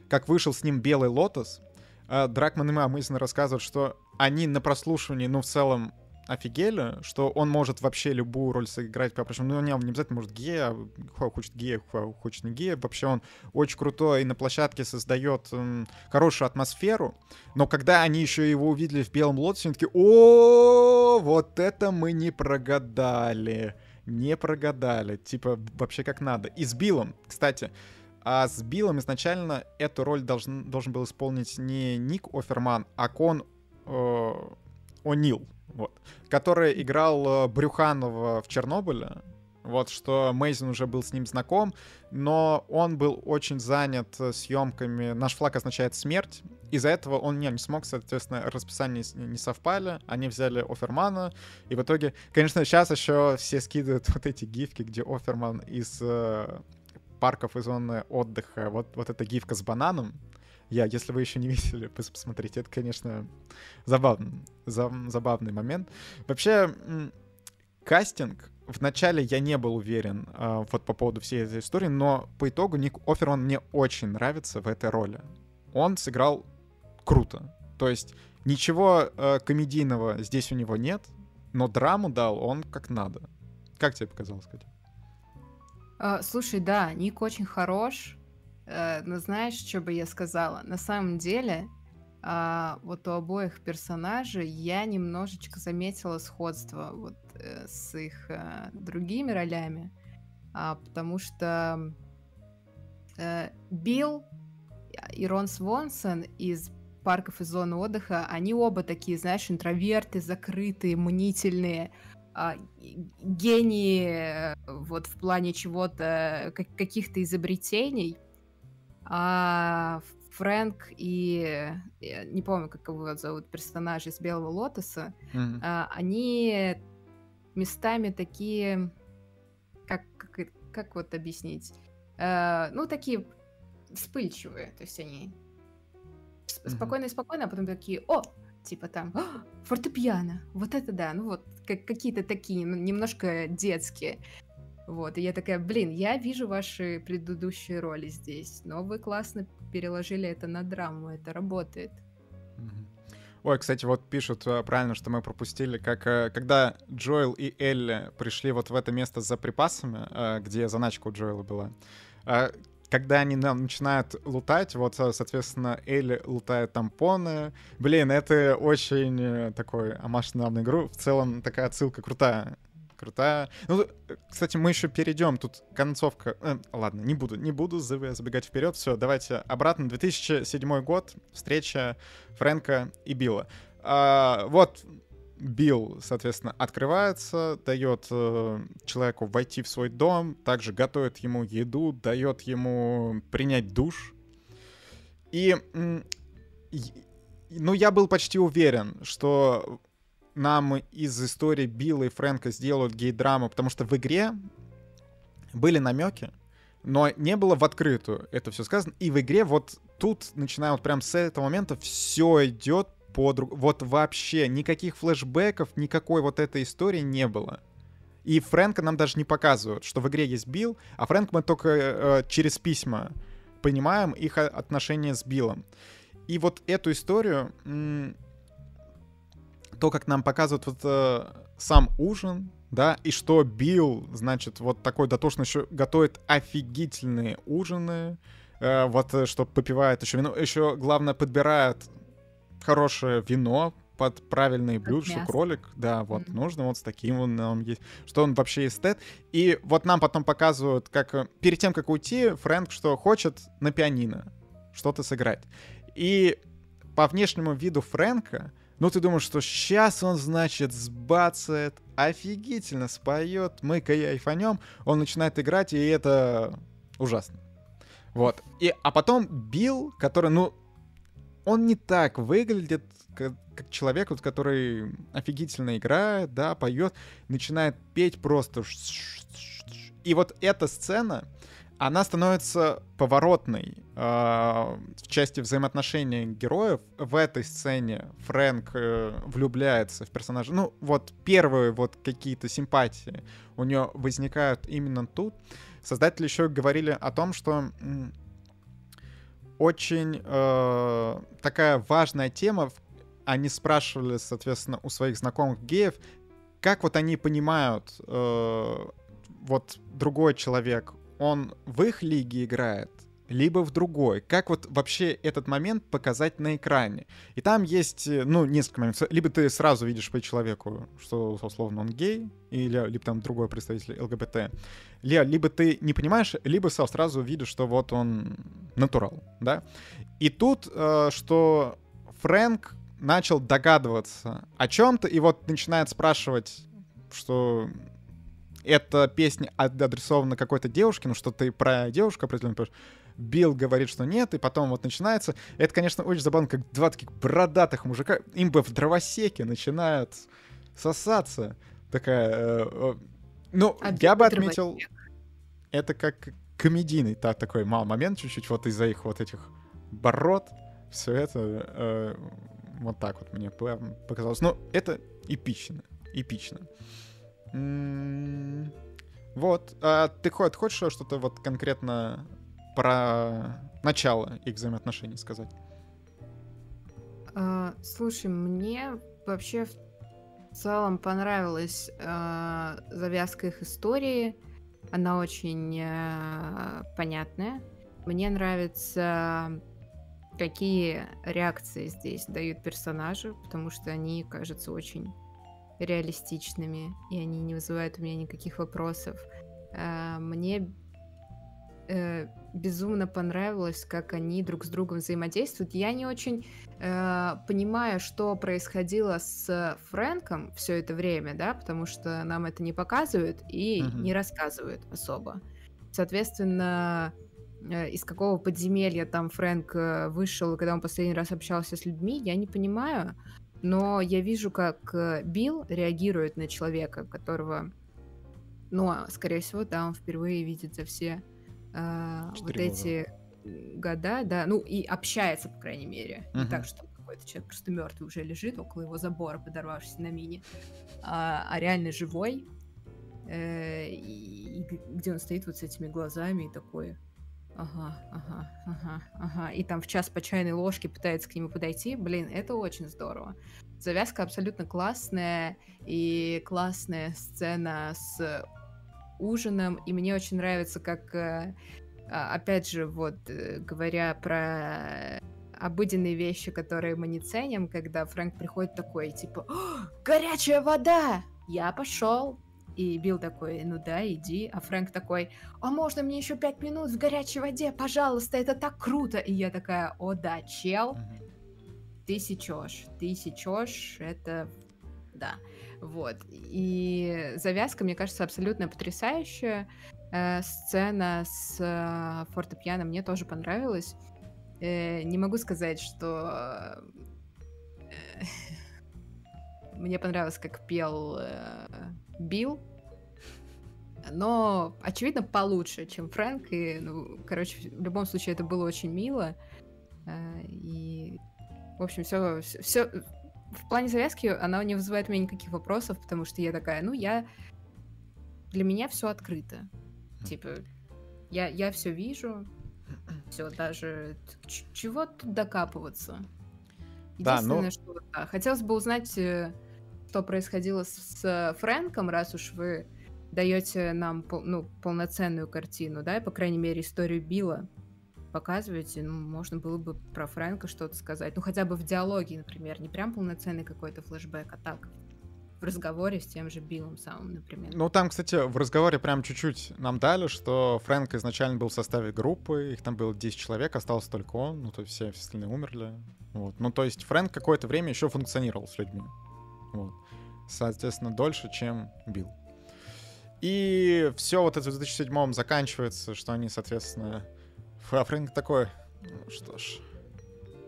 как вышел с ним «Белый лотос». Э, Дракман и Мамызин рассказывают, что они на прослушивании, ну, в целом, офигели, что он может вообще любую роль сыграть, причем, ну, не, не обязательно может гея, хо- хочет гея, хо- хочет не гея, вообще он очень крутой и на площадке создает м, хорошую атмосферу, но когда они еще его увидели в Белом Лотосе, они такие, о, вот это мы не прогадали, не прогадали, типа вообще как надо. И с Биллом, кстати, а с Биллом изначально эту роль должен, должен был исполнить не Ник Оферман, а Кон э, О'Нил, вот, который играл э, Брюханова в Чернобыле. Вот что Мейзин уже был с ним знаком, но он был очень занят э, съемками «Наш флаг означает смерть». Из-за этого он не, не смог, соответственно, расписания с- не совпали. Они взяли Офермана, и в итоге, конечно, сейчас еще все скидывают вот эти гифки, где Оферман из э, парков и зоны отдыха, вот, вот эта гифка с бананом, я, если вы еще не видели, пос- посмотрите, это, конечно, забавный, за- забавный момент. Вообще, кастинг, вначале я не был уверен э, вот по поводу всей этой истории, но по итогу Ник Оферман мне очень нравится в этой роли. Он сыграл круто. То есть ничего э, комедийного здесь у него нет, но драму дал он как надо. Как тебе показалось, Катя? А, Слушай, да, Ник очень хорош, но знаешь, что бы я сказала? На самом деле, а, вот у обоих персонажей я немножечко заметила сходство вот э, с их э, другими ролями, а, потому что э, Билл и Рон Свонсон из парков и зоны отдыха, они оба такие, знаешь, интроверты, закрытые, мнительные, а, гении э, вот в плане чего-то, как- каких-то изобретений. А Фрэнк и... я не помню, как его зовут, персонаж из Белого Лотоса, а, они местами такие... Как, как, как вот объяснить? Э, ну, такие вспыльчивые, то есть они спокойно и спокойно, а потом такие, о, типа там «А, фортепиано, вот это да, ну вот как, какие-то такие, ну, немножко детские. Вот, и я такая, блин, я вижу ваши предыдущие роли здесь, но вы классно переложили это на драму, это работает. Ой, кстати, вот пишут э, правильно, что мы пропустили, как э, когда Джоэл и Элли пришли вот в это место за припасами, э, где заначка у Джоэла была, когда они начинают лутать, вот, соответственно, Элли лутает тампоны. Блин, это очень такой амаш на игру. В целом такая отсылка крутая крутая. Ну, кстати, мы еще перейдем. Тут концовка. Э, ладно, не буду, не буду забегать вперед. Все, давайте обратно. 2007 год. Встреча Фрэнка и Билла. А, вот Билл, соответственно, открывается, дает э, человеку войти в свой дом, также готовит ему еду, дает ему принять душ. И, ну, я был почти уверен, что нам из истории Билла и Фрэнка сделают гей-драму, потому что в игре были намеки, но не было в открытую это все сказано. И в игре вот тут, начиная вот прям с этого момента, все идет по друг... Вот вообще никаких флешбеков, никакой вот этой истории не было. И Фрэнка нам даже не показывают, что в игре есть Билл, а Фрэнк мы только э, через письма понимаем их отношения с Биллом. И вот эту историю то, как нам показывают вот э, сам ужин, да, и что Билл, значит, вот такой дотошный еще готовит офигительные ужины, э, вот э, что попивает еще вино, еще главное подбирает хорошее вино под правильные блюда, что кролик, да, вот mm-hmm. нужно вот с таким он нам есть, что он вообще эстет. И вот нам потом показывают, как э, перед тем, как уйти, Фрэнк что хочет на пианино что-то сыграть. И по внешнему виду Фрэнка ну, ты думаешь, что сейчас он, значит, сбацает, офигительно споет, мы кайфанем, он начинает играть, и это ужасно. Вот. И, а потом Билл, который, ну, он не так выглядит, как, как человек, вот, который офигительно играет, да, поет, начинает петь просто. И вот эта сцена, она становится поворотной э, в части взаимоотношений героев. В этой сцене Фрэнк э, влюбляется в персонажа. Ну, вот первые вот какие-то симпатии у него возникают именно тут. Создатели еще говорили о том, что очень э, такая важная тема. Они спрашивали, соответственно, у своих знакомых геев, как вот они понимают э, вот другой человек, он в их лиге играет, либо в другой. Как вот вообще этот момент показать на экране? И там есть, э, ну, несколько моментов. Либо ты сразу видишь по человеку, что, условно, он гей, или либо там другой представитель ЛГБТ. Либо ты не понимаешь, либо сразу видишь, что вот он натурал, да? И тут, э, что Фрэнк начал догадываться о чем-то, и вот начинает спрашивать, что эта песня адресована какой-то девушке, ну что ты про девушку определенно Билл говорит, что нет, и потом вот начинается. Это, конечно, очень забавно, как два таких бородатых мужика, им бы в дровосеке начинают сосаться. Такая... Э, э, ну, а я бы отметил, дровосек. это как комедийный та, такой мал момент чуть-чуть, вот из-за их вот этих бород. Все это э, вот так вот мне показалось. Ну, это эпично, эпично. Вот. А ты хочешь что-то вот конкретно про начало их взаимоотношений сказать? А, слушай, мне вообще в целом понравилась а, завязка их истории. Она очень а, понятная. Мне нравится, какие реакции здесь дают персонажи, потому что они, кажется, очень реалистичными, и они не вызывают у меня никаких вопросов. А, мне э, безумно понравилось, как они друг с другом взаимодействуют. Я не очень э, понимаю, что происходило с Фрэнком все это время, да, потому что нам это не показывают и uh-huh. не рассказывают особо. Соответственно, э, из какого подземелья там Фрэнк э, вышел, когда он последний раз общался с людьми, я не понимаю. Но я вижу, как э, Билл реагирует на человека, которого, ну, скорее всего, да, он впервые видит за все э, вот эти года, да, ну и общается, по крайней мере. Uh-huh. Не так, что какой-то человек просто мертвый уже лежит около его забора, подорвавшись на мини, а, а реально живой, э, и, и где он стоит вот с этими глазами и такой, ага, ага, ага, и там в час по чайной ложке пытается к нему подойти, блин, это очень здорово. Завязка абсолютно классная, и классная сцена с ужином, и мне очень нравится, как, э, а, опять же, вот, э, говоря про обыденные вещи, которые мы не ценим, когда Фрэнк приходит такой, типа, горячая вода! Я пошел. И Билл такой, ну да, иди. А Фрэнк такой, а можно мне еще пять минут в горячей воде? Пожалуйста, это так круто. И я такая, о да, чел, ты сечешь, ты сечешь, это да. Вот. И завязка, мне кажется, абсолютно потрясающая. Э, сцена с э, фортепиано мне тоже понравилась. Э, не могу сказать, что э, мне понравилось, как пел э, Билл, но, очевидно, получше, чем Фрэнк. И, ну, короче, в любом случае, это было очень мило. Э, и, в общем, все, все, в плане завязки она не вызывает у меня никаких вопросов, потому что я такая, ну, я... Для меня все открыто. Типа, я, я все вижу, все, даже чего тут докапываться. Да, но... Единственное, что да, хотелось бы узнать, э, что происходило с, с Фрэнком, раз уж вы даете нам ну, полноценную картину, да, и, по крайней мере, историю Билла показываете, ну, можно было бы про Фрэнка что-то сказать. Ну, хотя бы в диалоге, например, не прям полноценный какой-то флешбэк, а так в разговоре с тем же Биллом самым, например. Ну, там, кстати, в разговоре прям чуть-чуть нам дали, что Фрэнк изначально был в составе группы, их там было 10 человек, остался только он, ну, то есть все остальные умерли. Вот. Ну, то есть Фрэнк какое-то время еще функционировал с людьми. Вот. Соответственно, дольше, чем Билл. И все вот это в 2007 заканчивается, что они, соответственно, Фрэнк такой, ну что ж,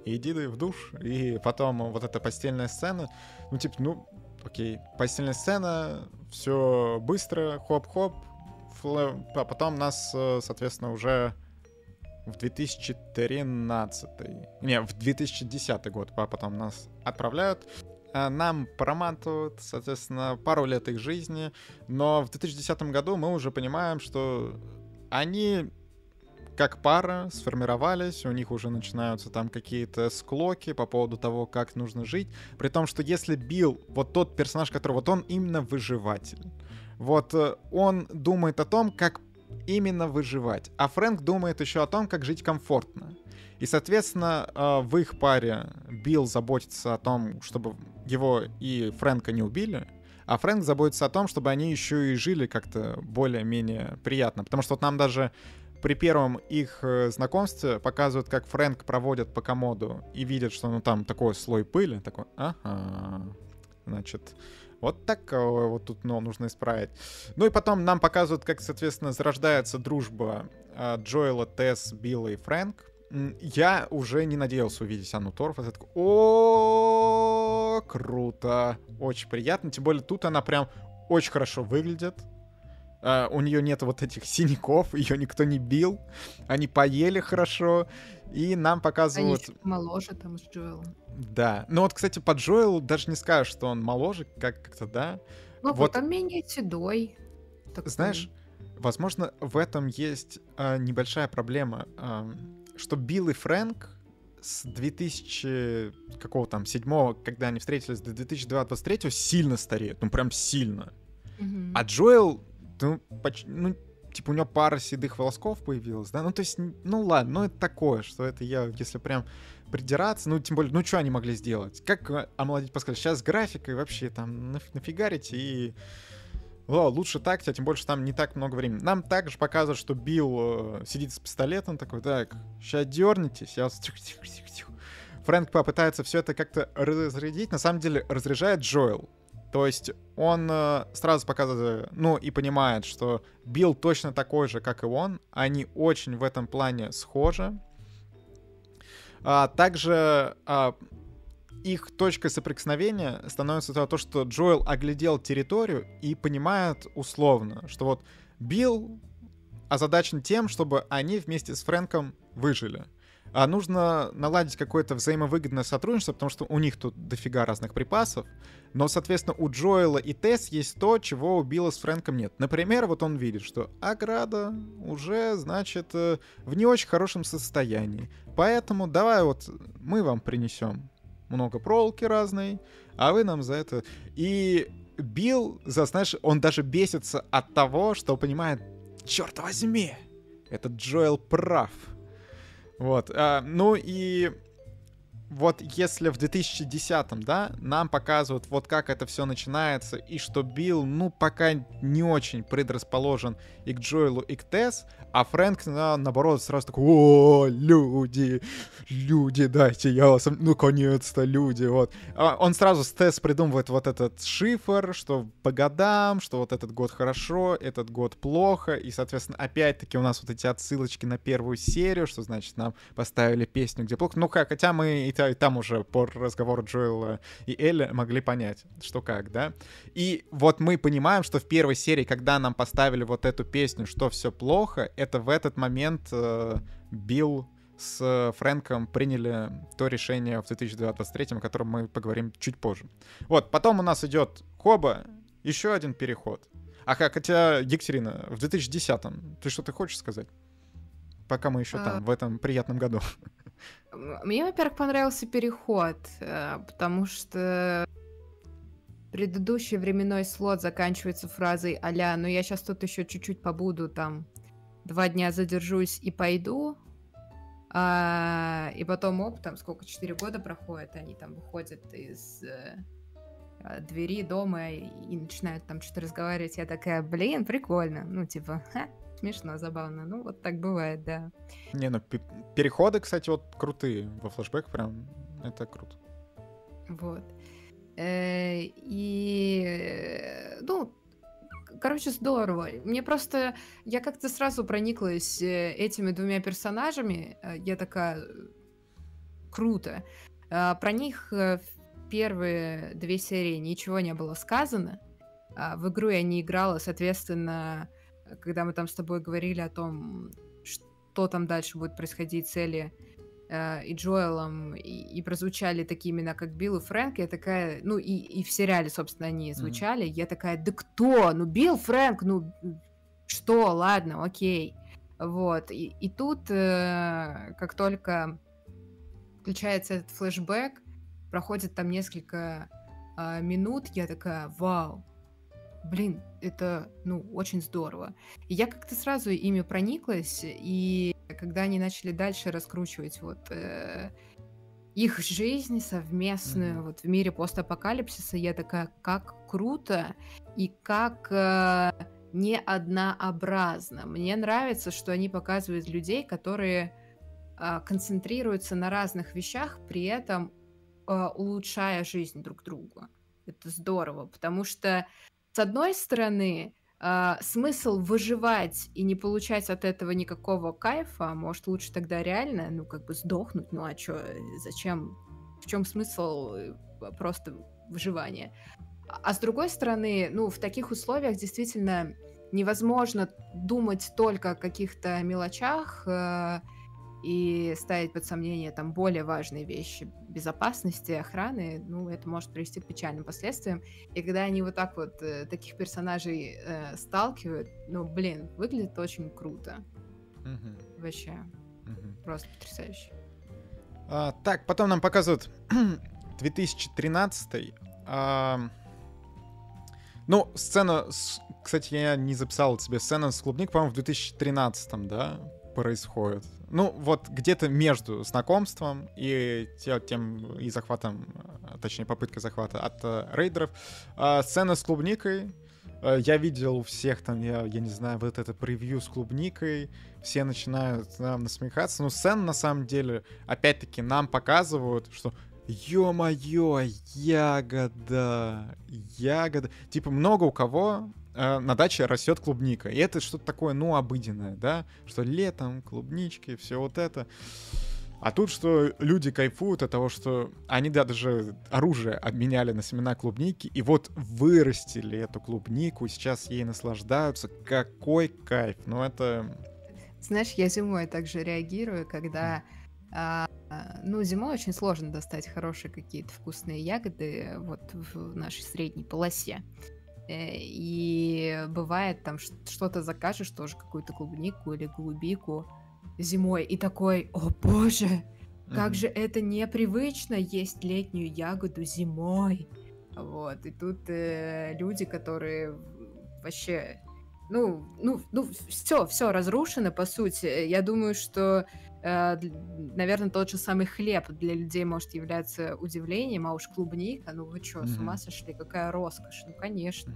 иди в душ. И потом вот эта постельная сцена, ну типа, ну окей, постельная сцена, все быстро, хоп-хоп, а потом нас, э, соответственно, уже в 2013, не, в 2010 год, а потом нас отправляют. А нам проматывают, соответственно, пару лет их жизни, но в 2010 году мы уже понимаем, что они как пара сформировались, у них уже начинаются там какие-то склоки по поводу того, как нужно жить. При том, что если Билл, вот тот персонаж, который вот он именно выживатель, вот э, он думает о том, как именно выживать, а Фрэнк думает еще о том, как жить комфортно. И, соответственно, э, в их паре Билл заботится о том, чтобы его и Фрэнка не убили, а Фрэнк заботится о том, чтобы они еще и жили как-то более-менее приятно. Потому что вот нам даже при первом их э, знакомстве показывают, как Фрэнк проводит по комоду и видят, что ну там такой слой пыли, такой, ага, значит, вот так вот тут ну, нужно исправить. Ну и потом нам показывают, как, соответственно, зарождается дружба э, Джоэла, Тесс, Билла и Фрэнк. Я уже не надеялся увидеть Анну Торф. Я такой, о, круто, очень приятно. Тем более тут она прям очень хорошо выглядит. Uh, у нее нет вот этих синяков, ее никто не бил, они поели хорошо, и нам показывают... Они моложе там с Джоэлом. Да, ну вот, кстати, по Джоэлу даже не скажешь, что он моложе, как- как-то, да? Ну вот он менее седой. Такой. Знаешь, возможно, в этом есть uh, небольшая проблема, uh, что Билл и Фрэнк с 2000 какого там седьмого, когда они встретились, до 2023 сильно стареют, ну прям сильно. Mm-hmm. А Джоэл ну, поч- ну, типа у него пара седых волосков появилась, да, ну, то есть, ну, ладно, ну, это такое, что это я, если прям придираться, ну, тем более, ну, что они могли сделать? Как э, омолодить Паскаль? Сейчас графикой вообще там наф- нафигарить и... О, лучше так, тем больше там не так много времени. Нам также показывают, что Билл э, сидит с пистолетом, такой, так, сейчас дернитесь, сейчас... Фрэнк попытается все это как-то разрядить. На самом деле разряжает Джоэл. То есть он э, сразу показывает, ну и понимает, что Билл точно такой же, как и он. Они очень в этом плане схожи. А, также а, их точкой соприкосновения становится то, что Джоэл оглядел территорию и понимает условно, что вот Билл озадачен тем, чтобы они вместе с Фрэнком выжили. а нужно наладить какое-то взаимовыгодное сотрудничество, потому что у них тут дофига разных припасов, но, соответственно, у Джоэла и Тесс есть то, чего у Билла с Фрэнком нет. Например, вот он видит, что ограда уже, значит, э, в не очень хорошем состоянии. Поэтому давай вот мы вам принесем много проволоки разной, а вы нам за это... И Билл, за, знаешь, он даже бесится от того, что понимает, черт возьми, этот Джоэл прав. Вот. А, ну и вот если в 2010-м, да, нам показывают вот как это все начинается, и что Билл, ну, пока не очень предрасположен и к Джоэлу, и к Тесс, а Фрэнк, на, наоборот, сразу такой, о, люди, люди, дайте я вас, наконец-то люди, вот. А он сразу с Тесс придумывает вот этот шифр, что по годам, что вот этот год хорошо, этот год плохо, и, соответственно, опять-таки у нас вот эти отсылочки на первую серию, что значит нам поставили песню, где плохо, ну, хотя мы и и там уже по разговору Джоэла и Элли могли понять, что как, да. И вот мы понимаем, что в первой серии, когда нам поставили вот эту песню, что все плохо, это в этот момент э, Билл с Фрэнком приняли то решение в 2023, о котором мы поговорим чуть позже. Вот, потом у нас идет Коба, еще один переход. А хотя, Екатерина, в 2010-м, ты что-то хочешь сказать? Пока мы еще а... там, в этом приятном году. Мне, во-первых, понравился переход, э, потому что предыдущий временной слот заканчивается фразой а ну я сейчас тут еще чуть-чуть побуду, там, два дня задержусь и пойду, а, и потом оп, там сколько, четыре года проходит, они там выходят из э, э двери дома и, и начинают там что-то разговаривать, я такая, блин, прикольно, ну, типа, ха, Смешно, забавно. Ну, вот так бывает, да. Не, ну переходы, кстати, вот крутые во флешбэк, прям это круто. Вот. Э, и, э, ну, короче, здорово. Мне просто... Я как-то сразу прониклась э, этими двумя персонажами. Я такая... Круто. Про них первые две серии ничего не было сказано. А в игру я не играла, соответственно, когда мы там с тобой говорили о том, что там дальше будет происходить, цели э, и Джоэлом, и, и прозвучали такие имена, как Билл и Фрэнк, я такая, ну и, и в сериале, собственно, они звучали, mm-hmm. я такая, да кто? Ну Билл, Фрэнк, ну что, ладно, окей. Вот, и, и тут, э, как только включается этот флешбэк, проходит там несколько э, минут, я такая, вау, блин, это, ну, очень здорово. И я как-то сразу ими прониклась, и когда они начали дальше раскручивать вот э, их жизнь совместную mm-hmm. вот в мире постапокалипсиса, я такая, как круто и как э, не однообразно. Мне нравится, что они показывают людей, которые э, концентрируются на разных вещах, при этом э, улучшая жизнь друг друга. Это здорово, потому что с одной стороны, э, смысл выживать и не получать от этого никакого кайфа, может, лучше тогда реально, ну, как бы сдохнуть, ну, а чё, зачем, в чем смысл э, просто выживания? А с другой стороны, ну, в таких условиях действительно невозможно думать только о каких-то мелочах, э, и ставить под сомнение там более важные вещи безопасности, охраны, ну, это может привести к печальным последствиям. И когда они вот так вот э, таких персонажей э, сталкивают, ну, блин, выглядит очень круто. Угу. Вообще. Угу. Просто потрясающе. А, так, потом нам показывают 2013 а, ну, сцена, с, кстати, я не записал себе сцену с клубник, по-моему, в 2013, да, происходит. Ну, вот где-то между знакомством и тем и захватом, а, точнее, попыткой захвата от э, рейдеров. Э, сцена с клубникой. Э, я видел у всех там, я, я не знаю, вот это превью с клубникой. Все начинают нам насмехаться. Но сцена, на самом деле, опять-таки, нам показывают, что Ё-моё, ягода, ягода. Типа много у кого э, на даче растет клубника. И это что-то такое, ну, обыденное, да? Что летом клубнички, все вот это. А тут что люди кайфуют от того, что они даже оружие обменяли на семена клубники, и вот вырастили эту клубнику, и сейчас ей наслаждаются. Какой кайф! Ну это... Знаешь, я зимой также реагирую, когда А, ну, зимой очень сложно достать хорошие какие-то вкусные ягоды вот в нашей средней полосе. Э, и бывает там что-то закажешь, тоже какую-то клубнику или голубику зимой, и такой, о боже, как же это непривычно есть летнюю ягоду зимой. Вот, и тут э, люди, которые вообще, ну, ну, ну, все, все разрушено, по сути. Я думаю, что Э, наверное, тот же самый хлеб для людей может являться удивлением, а уж клубника, ну вы что, mm-hmm. с ума сошли, какая роскошь, ну конечно.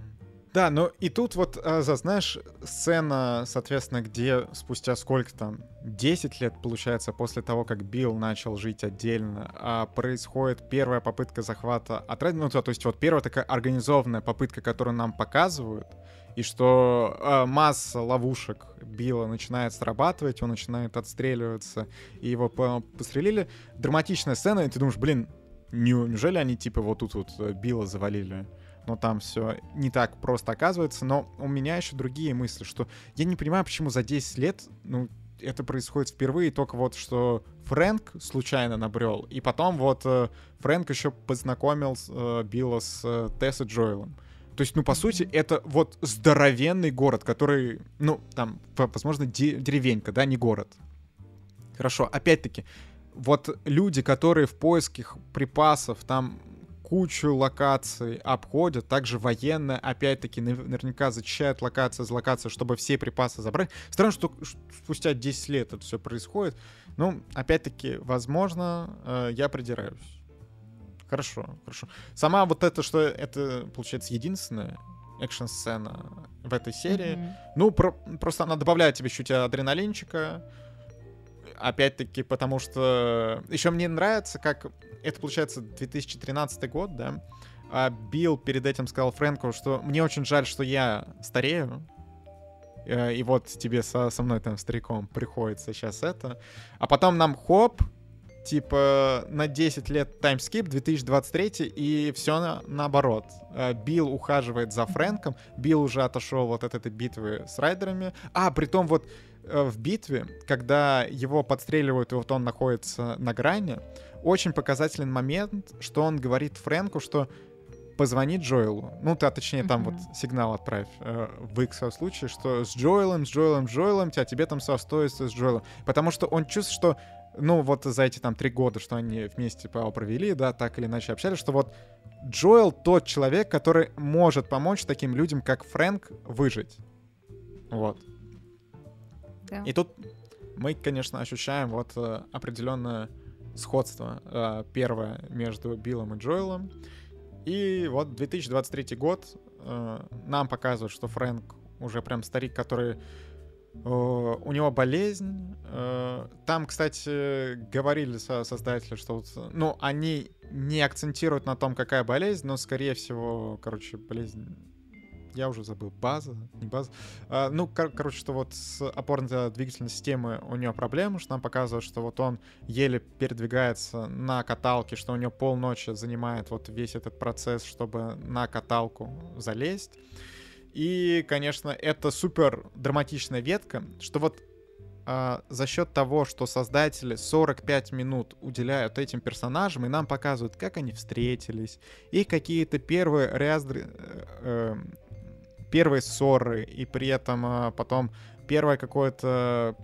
Да, ну и тут вот, а, знаешь, сцена, соответственно, где спустя сколько там, 10 лет, получается, после того, как Билл начал жить отдельно, а происходит первая попытка захвата отряда, ну то, то есть вот первая такая организованная попытка, которую нам показывают, и что э, масса ловушек Билла начинает срабатывать, он начинает отстреливаться, и его пострелили. Драматичная сцена, и ты думаешь, блин, неужели они типа вот тут вот э, Билла завалили? Но там все не так просто оказывается. Но у меня еще другие мысли, что я не понимаю, почему за 10 лет, ну, это происходит впервые, только вот что Фрэнк случайно набрел, и потом вот э, Фрэнк еще познакомил э, Билла с э, Тесс и Джоэлом. То есть, ну, по сути, это вот здоровенный город, который, ну, там, возможно, деревенька, да, не город. Хорошо, опять-таки, вот люди, которые в поисках припасов там кучу локаций обходят, также военные, опять-таки, наверняка зачищают локация за локацией, чтобы все припасы забрать. Странно, что спустя 10 лет это все происходит. Ну, опять-таки, возможно, э, я придираюсь. Хорошо, хорошо. Сама вот это, что это, получается, единственная экшн-сцена в этой серии. Mm-hmm. Ну, про- просто она добавляет тебе чуть адреналинчика. Опять-таки, потому что... Еще мне нравится, как... Это, получается, 2013 год, да? А Билл перед этим сказал Фрэнку, что мне очень жаль, что я старею, э, и вот тебе со, со мной там стариком приходится сейчас это. А потом нам хоп, типа на 10 лет таймскип 2023 и все на, наоборот. Э, Билл ухаживает за Фрэнком, Билл уже отошел вот от этой битвы с райдерами. А, при том вот в битве, когда его подстреливают, и вот он находится на грани, очень показательный момент, что он говорит Фрэнку, что позвони Джоэлу. Ну, ты, а точнее, там mm-hmm. вот сигнал отправь э, в их случае, что с Джоэлом, с Джоэлом, с Джоэлом, тебя тебе там состоится с Джоэлом. Потому что он чувствует, что ну, вот за эти там три года, что они вместе провели, да, так или иначе общались, что вот Джоэл тот человек, который может помочь таким людям, как Фрэнк, выжить. Вот. Да. И тут мы, конечно, ощущаем вот э, определенное сходство э, первое между Биллом и Джоэлом. И вот 2023 год э, нам показывает, что Фрэнк уже прям старик, который у него болезнь. Там, кстати, говорили со создатели, что вот, ну, они не акцентируют на том, какая болезнь, но, скорее всего, короче, болезнь я уже забыл, база, не база. А, ну, кор- короче, что вот с опорно-двигательной системой у него проблемы, что нам показывают, что вот он еле передвигается на каталке, что у него полночи занимает вот весь этот процесс, чтобы на каталку залезть. И, конечно, это супер драматичная ветка, что вот э, за счет того, что создатели 45 минут уделяют этим персонажам и нам показывают, как они встретились, и какие-то первые ряздры, э, э, первые ссоры, и при этом э, потом первое какое-то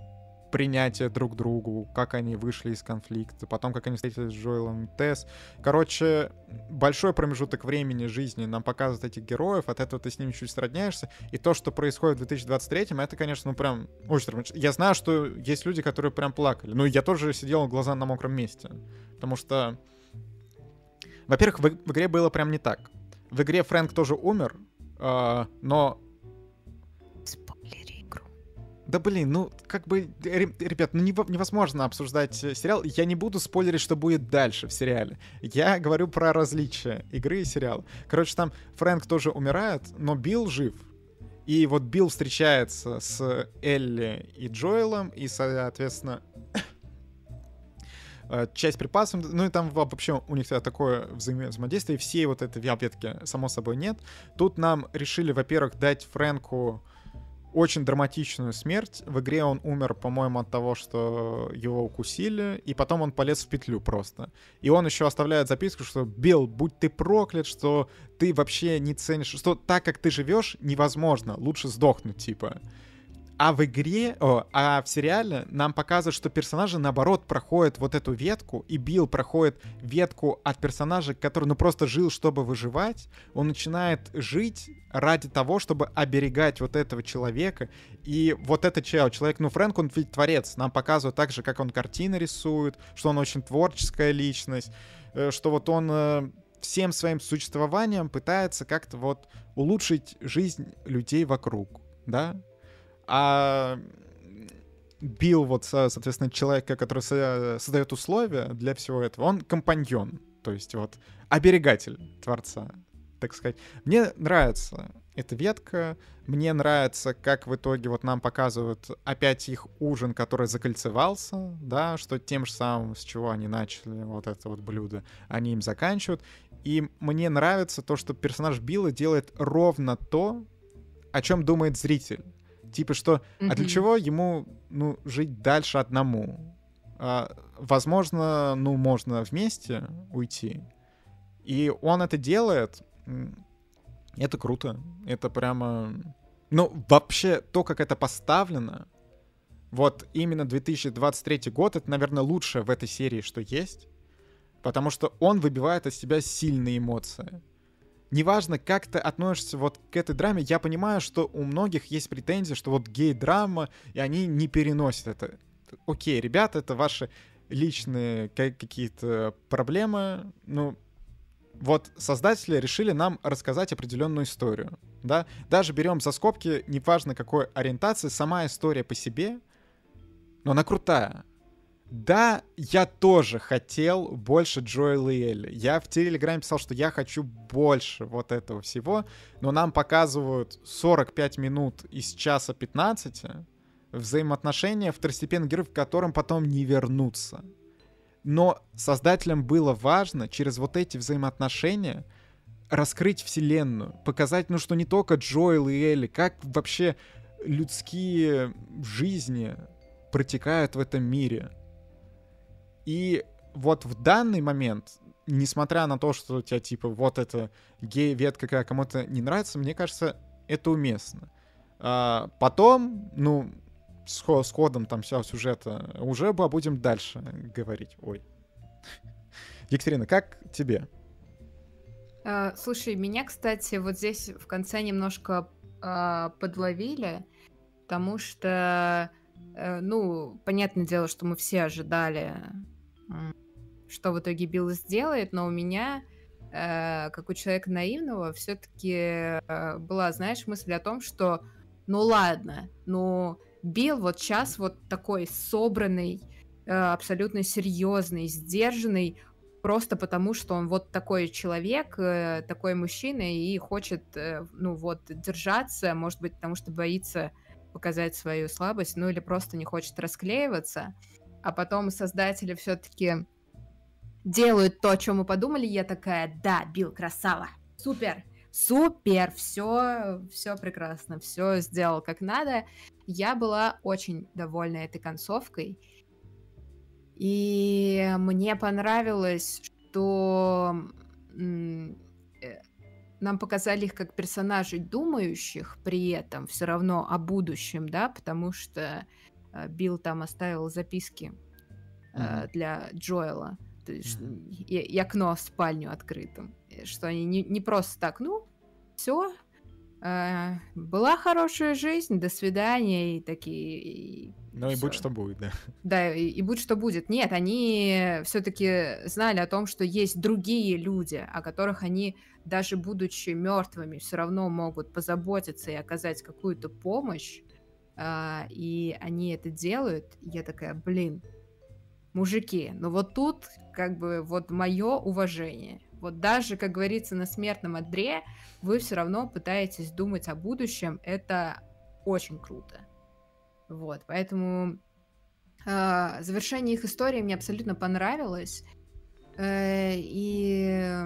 принятие друг другу, как они вышли из конфликта, потом как они встретились с Джоэлом Тесс. Короче, большой промежуток времени жизни нам показывают этих героев, от этого ты с ними чуть сродняешься, и то, что происходит в 2023 это, конечно, ну прям очень драматично. Я знаю, что есть люди, которые прям плакали, но я тоже сидел глаза на мокром месте, потому что, во-первых, в, в игре было прям не так. В игре Фрэнк тоже умер, э, но да блин, ну как бы, ребят, ну невозможно обсуждать э, сериал. Я не буду спойлерить, что будет дальше в сериале. Я говорю про различия игры и сериала. Короче, там Фрэнк тоже умирает, но Билл жив. И вот Билл встречается с Элли и Джоэлом, и, соответственно, часть припасов, ну и там вообще у них такое взаимодействие, и всей вот этой ветки, само собой, нет. Тут нам решили, во-первых, дать Фрэнку очень драматичную смерть. В игре он умер, по-моему, от того, что его укусили, и потом он полез в петлю просто. И он еще оставляет записку, что «Билл, будь ты проклят, что ты вообще не ценишь, что так, как ты живешь, невозможно, лучше сдохнуть, типа». А в игре, о, а в сериале нам показывают, что персонажи, наоборот, проходят вот эту ветку, и Билл проходит ветку от персонажа, который, ну, просто жил, чтобы выживать. Он начинает жить ради того, чтобы оберегать вот этого человека. И вот этот человек, человек, ну, Фрэнк, он ведь творец. Нам показывают также, как он картины рисует, что он очень творческая личность, э, что вот он э, всем своим существованием пытается как-то вот улучшить жизнь людей вокруг, да, а Билл, вот, соответственно, человека, который создает условия для всего этого, он компаньон, то есть вот оберегатель Творца, так сказать. Мне нравится эта ветка, мне нравится, как в итоге вот нам показывают опять их ужин, который закольцевался, да, что тем же самым, с чего они начали вот это вот блюдо, они им заканчивают. И мне нравится то, что персонаж Билла делает ровно то, о чем думает зритель. Типа что, mm-hmm. а для чего ему, ну, жить дальше одному? А, возможно, ну, можно вместе уйти. И он это делает. Это круто. Это прямо... Ну, вообще, то, как это поставлено, вот именно 2023 год, это, наверное, лучшее в этой серии, что есть. Потому что он выбивает из себя сильные эмоции неважно, как ты относишься вот к этой драме, я понимаю, что у многих есть претензии, что вот гей-драма, и они не переносят это. Окей, ребята, это ваши личные какие-то проблемы, ну, вот создатели решили нам рассказать определенную историю, да, даже берем за скобки, неважно какой ориентации, сама история по себе, но она крутая, да, я тоже хотел больше Джоэла и Элли. Я в Телеграме писал, что я хочу больше вот этого всего, но нам показывают 45 минут из часа 15 взаимоотношения второстепенных героев, к которым потом не вернуться. Но создателям было важно через вот эти взаимоотношения раскрыть вселенную, показать, ну, что не только Джоэл и Элли, как вообще людские жизни протекают в этом мире — и вот в данный момент, несмотря на то, что у тебя типа вот эта гей-ветка какая кому-то не нравится, мне кажется, это уместно. А потом, ну, с, с ходом там всего сюжета уже будем дальше говорить. Ой. Екатерина, как тебе? Uh, слушай, меня, кстати, вот здесь в конце немножко uh, подловили, потому что ну, понятное дело, что мы все ожидали, что в итоге Билл сделает, но у меня, э, как у человека наивного, все-таки э, была, знаешь, мысль о том, что, ну ладно, ну Билл вот сейчас вот такой собранный, абсолютно серьезный, сдержанный, просто потому, что он вот такой человек, такой мужчина и хочет, ну вот, держаться, может быть, потому что боится показать свою слабость, ну или просто не хочет расклеиваться, а потом создатели все-таки делают то, о чем мы подумали, я такая, да, Билл, красава, супер, супер, все, все прекрасно, все сделал как надо. Я была очень довольна этой концовкой, и мне понравилось, что нам показали их как персонажей думающих при этом все равно о будущем, да, потому что э, Билл там оставил записки э, для Джоэла, то есть mm-hmm. и, и окно в спальню открытым, что они не, не просто так, ну, все, э, была хорошая жизнь, до свидания и такие. И ну всё. и будь что будет, да. Да, и, и будь что будет. Нет, они все-таки знали о том, что есть другие люди, о которых они даже будучи мертвыми, все равно могут позаботиться и оказать какую-то помощь, э, и они это делают, я такая, блин, мужики, ну вот тут как бы вот мое уважение. Вот даже, как говорится, на смертном одре вы все равно пытаетесь думать о будущем, это очень круто. Вот, поэтому э, завершение их истории мне абсолютно понравилось. Э, и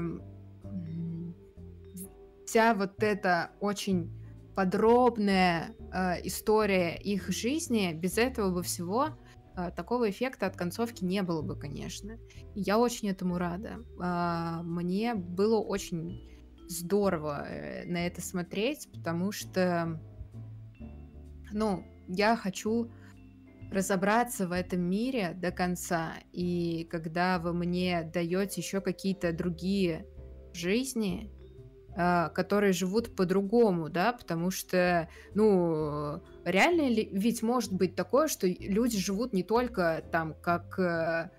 вся вот эта очень подробная э, история их жизни, без этого бы всего э, такого эффекта от концовки не было бы, конечно. Я очень этому рада. Э, мне было очень здорово э, на это смотреть, потому что, ну, я хочу разобраться в этом мире до конца. И когда вы мне даете еще какие-то другие жизни, которые живут по-другому, да, потому что, ну, реально ли, ведь может быть такое, что люди живут не только там, как э,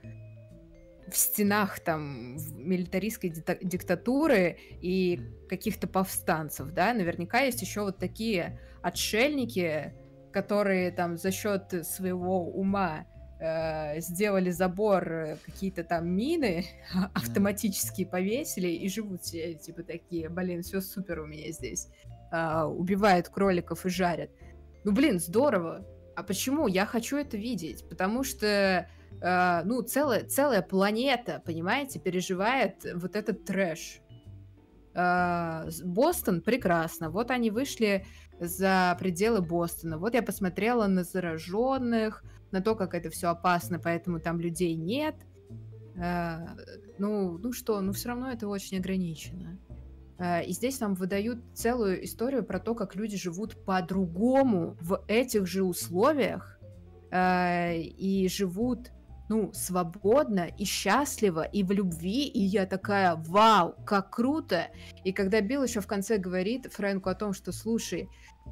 в стенах там милитаристской диктатуры и каких-то повстанцев, да, наверняка есть еще вот такие отшельники, которые там за счет своего ума э, сделали забор, э, какие-то там мины автоматически повесили и живут все типа такие, блин, все супер у меня здесь. Э, убивают кроликов и жарят. Ну, блин, здорово. А почему? Я хочу это видеть. Потому что, э, ну, целая, целая планета, понимаете, переживает вот этот трэш. Э, Бостон прекрасно. Вот они вышли за пределы Бостона. Вот я посмотрела на зараженных, на то, как это все опасно, поэтому там людей нет. Э, ну, ну что, ну все равно это очень ограничено. Э, и здесь нам выдают целую историю про то, как люди живут по-другому в этих же условиях э, и живут ну, свободно и счастливо, и в любви, и я такая, вау, как круто. И когда Билл еще в конце говорит Фрэнку о том, что, слушай,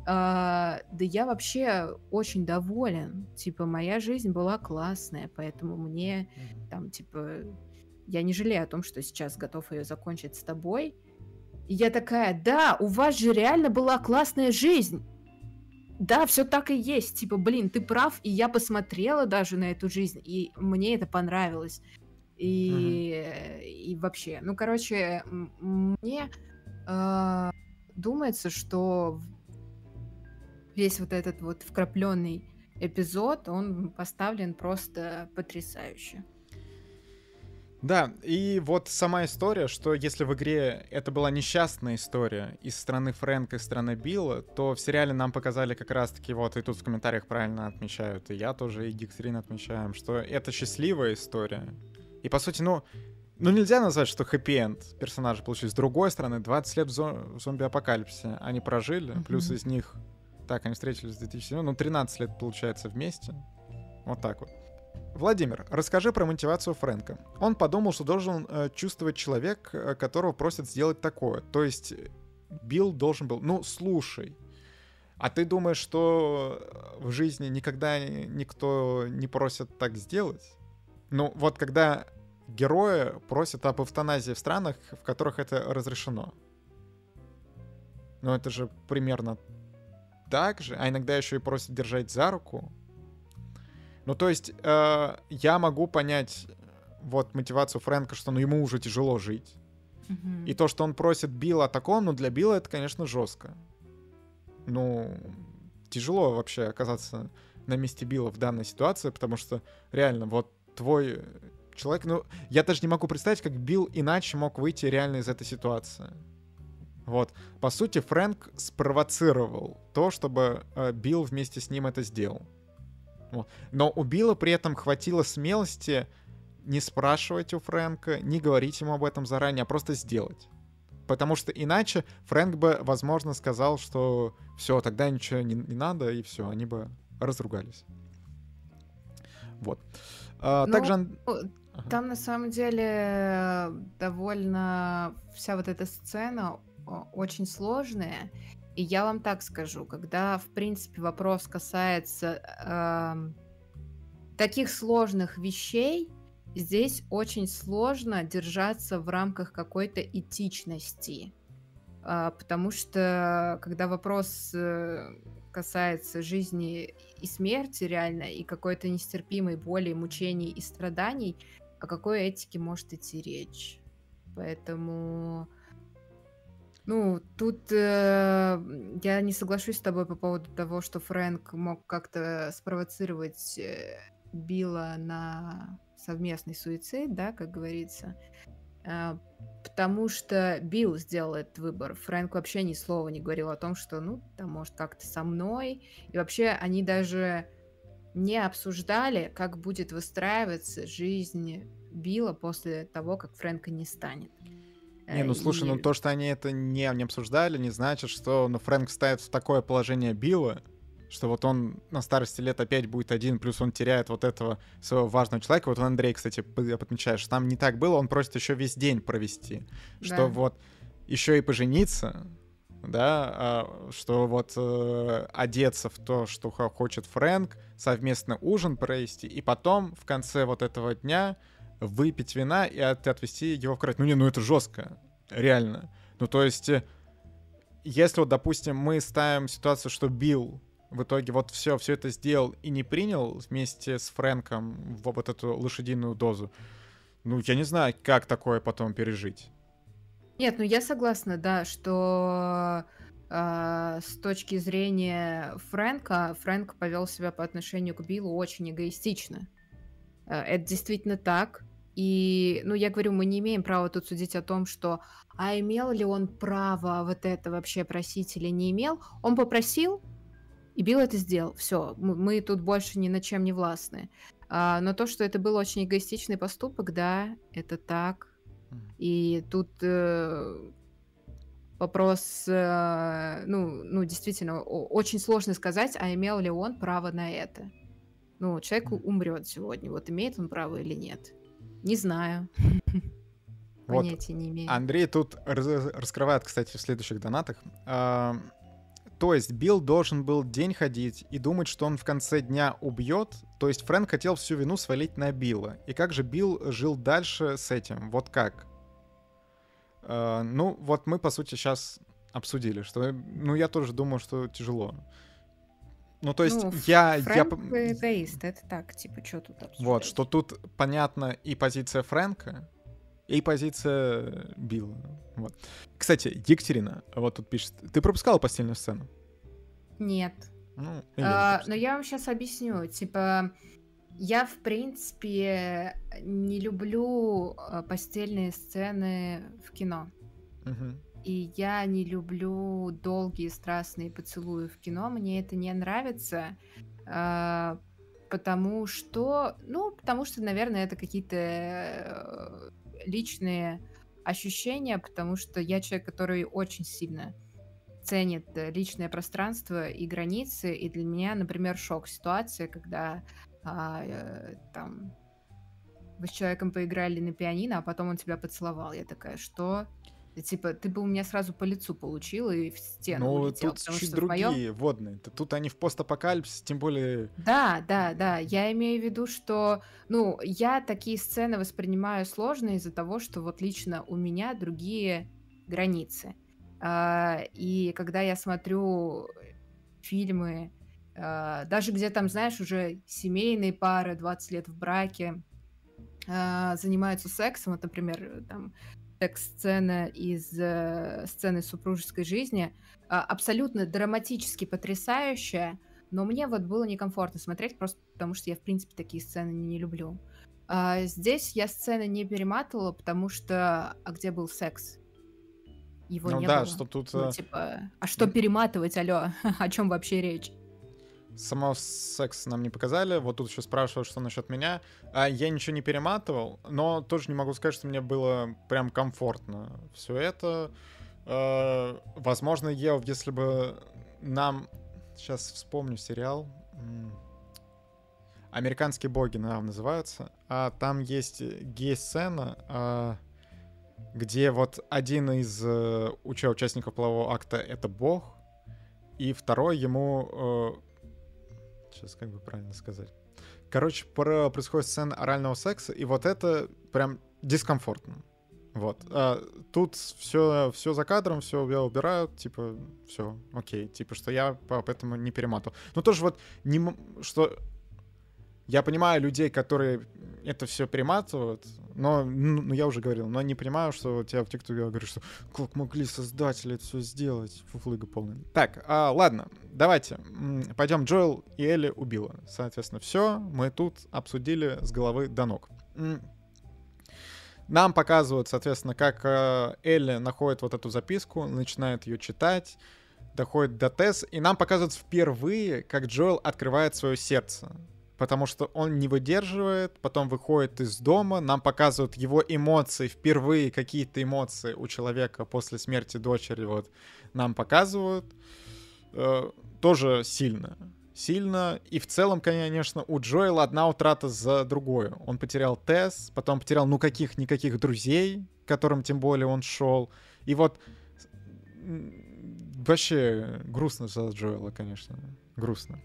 а, да я вообще очень доволен, типа, моя жизнь была классная, поэтому мне там, типа, я не жалею о том, что сейчас готов ее закончить с тобой. И я такая, да, у вас же реально была классная жизнь да, все так и есть. Типа, блин, ты прав, и я посмотрела даже на эту жизнь, и мне это понравилось. И, mm-hmm. и вообще, ну, короче, мне э, думается, что весь вот этот вот вкрапленный эпизод, он поставлен просто потрясающе. Да, и вот сама история, что если в игре это была несчастная история из страны Фрэнка и страны Билла, то в сериале нам показали как раз-таки, вот и тут в комментариях правильно отмечают, и я тоже, и Гикстрин отмечаем, что это счастливая история. И по сути, ну, ну нельзя назвать, что хэппи-энд персонажи получили. С другой стороны, 20 лет в, зо- в зомби-апокалипсисе они прожили, mm-hmm. плюс из них, так, они встретились в 2007, ну 13 лет получается вместе. Вот так вот. Владимир, расскажи про мотивацию Фрэнка. Он подумал, что должен э, чувствовать человек, э, которого просят сделать такое. То есть Билл должен был... Ну, слушай, а ты думаешь, что в жизни никогда никто не просит так сделать? Ну, вот когда герои просят об эвтаназии в странах, в которых это разрешено. Ну, это же примерно так же. А иногда еще и просят держать за руку. Ну, то есть, э, я могу понять вот мотивацию Фрэнка, что ну, ему уже тяжело жить. Mm-hmm. И то, что он просит Билла о таком, ну, для Билла это, конечно, жестко. Ну, тяжело вообще оказаться на месте Билла в данной ситуации, потому что реально, вот твой человек, ну, я даже не могу представить, как Билл иначе мог выйти реально из этой ситуации. Вот. По сути, Фрэнк спровоцировал то, чтобы э, Билл вместе с ним это сделал. Но у Билла при этом хватило смелости не спрашивать у Фрэнка, не говорить ему об этом заранее, а просто сделать. Потому что иначе Фрэнк бы, возможно, сказал, что все, тогда ничего не, не надо, и все, они бы разругались. Вот. А, ну, также... Там на самом деле довольно вся вот эта сцена очень сложная. И я вам так скажу, когда, в принципе, вопрос касается э, таких сложных вещей, здесь очень сложно держаться в рамках какой-то этичности. Э, потому что, когда вопрос э, касается жизни и смерти реально, и какой-то нестерпимой боли, мучений и страданий, о какой этике может идти речь? Поэтому ну, тут э, я не соглашусь с тобой по поводу того, что Фрэнк мог как-то спровоцировать э, Билла на совместный суицид, да, как говорится. А, потому что Билл сделал этот выбор. Фрэнк вообще ни слова не говорил о том, что, ну, там, может, как-то со мной. И вообще они даже не обсуждали, как будет выстраиваться жизнь Билла после того, как Фрэнка не станет. Не, ну слушай, ну, и... ну то, что они это не, не обсуждали, не значит, что ну, Фрэнк ставит в такое положение Билла, что вот он на старости лет опять будет один, плюс он теряет вот этого своего важного человека. Вот Андрей, кстати, подмечает, что там не так было, он просит еще весь день провести, да. что вот еще и пожениться, да, а, что вот э, одеться в то, что хочет Фрэнк, совместно ужин провести, и потом в конце вот этого дня выпить вина и от, отвезти его в кровать. Ну не, ну это жестко, реально. Ну то есть, э, если вот, допустим, мы ставим ситуацию, что Билл в итоге вот все, все это сделал и не принял вместе с Фрэнком вот эту лошадиную дозу, ну я не знаю, как такое потом пережить. Нет, ну я согласна, да, что э, с точки зрения Фрэнка, Фрэнк повел себя по отношению к Биллу очень эгоистично. Э, это действительно так. И, ну, я говорю, мы не имеем права тут судить о том, что, а имел ли он право вот это вообще просить или не имел. Он попросил, и Билл это сделал. Все, мы тут больше ни на чем не властны. А, но то, что это был очень эгоистичный поступок, да, это так. И тут э, вопрос, э, ну, ну, действительно, очень сложно сказать, а имел ли он право на это. Ну, человек умрет сегодня, вот имеет он право или нет. Не знаю. Вот. Понятия не имею. Андрей тут раз- раскрывает, кстати, в следующих донатах. А, то есть Билл должен был день ходить и думать, что он в конце дня убьет. То есть Фрэнк хотел всю вину свалить на Билла. И как же Билл жил дальше с этим? Вот как? А, ну, вот мы, по сути, сейчас обсудили, что, ну, я тоже думаю, что тяжело. Ну, то есть ну, я... Фрэнк я... эгоист, это так, типа, что тут обсуждать? Вот, что тут понятно и позиция Фрэнка, и позиция Билла. Вот. Кстати, Екатерина, вот тут пишет, ты пропускала постельную сцену? Нет. Ну, а, но я вам сейчас объясню. Типа, я, в принципе, не люблю а, постельные сцены в кино. Угу. И я не люблю долгие страстные поцелуи в кино. Мне это не нравится. Э, потому что, ну, потому что, наверное, это какие-то э, личные ощущения, потому что я человек, который очень сильно ценит личное пространство и границы, и для меня, например, шок ситуация, когда а, э, там вы с человеком поиграли на пианино, а потом он тебя поцеловал. Я такая, что? Типа, ты бы у меня сразу по лицу получил и в стену Ну, улетел, тут чуть другие моем... водные. Тут они в постапокалипсисе, тем более... Да, да, да. Я имею в виду, что, ну, я такие сцены воспринимаю сложно из-за того, что вот лично у меня другие границы. А, и когда я смотрю фильмы, а, даже где там, знаешь, уже семейные пары, 20 лет в браке, а, занимаются сексом, вот, например, там секс-сцена из э, сцены супружеской жизни, э, абсолютно драматически потрясающая, но мне вот было некомфортно смотреть, просто потому что я, в принципе, такие сцены не люблю. А здесь я сцены не перематывала, потому что... А где был секс? Его ну, не да, было. что тут... Ну, э, типа, а что перематывать, алло? О чем вообще речь? Самого секс нам не показали. Вот тут еще спрашивают, что насчет меня. А я ничего не перематывал, но тоже не могу сказать, что мне было прям комфортно все это. Э, возможно, Ев, если бы нам... Сейчас вспомню сериал. «Американские боги», наверное, называются. А там есть гей-сцена, а, где вот один из э, участников полового акта — это бог, и второй ему э, Сейчас как бы правильно сказать. Короче, про, происходит сцена орального секса, и вот это прям дискомфортно. Вот. А, тут все, все за кадром, все убирают, типа, все, окей. Типа, что я поэтому не перематывал. Но тоже вот, не, что я понимаю людей, которые это все перематывают, но, ну, ну, я уже говорил, но не понимаю, что тебя в ТикТоке говорят, что как могли создатели это все сделать, фуфлыга полная. Так, а, ладно, давайте, пойдем, Джоэл и Элли убила. Соответственно, все, мы тут обсудили с головы до ног. нам показывают, соответственно, как э, Элли находит вот эту записку, начинает ее читать, доходит до Тесс, и нам показывают впервые, как Джоэл открывает свое сердце. Потому что он не выдерживает, потом выходит из дома, нам показывают его эмоции, впервые какие-то эмоции у человека после смерти дочери, вот, нам показывают. Э, тоже сильно. Сильно. И в целом, конечно, у Джоэла одна утрата за другую. Он потерял Тесс, потом потерял, ну, каких-никаких друзей, которым тем более он шел. И вот вообще грустно за Джоэла, конечно. Грустно.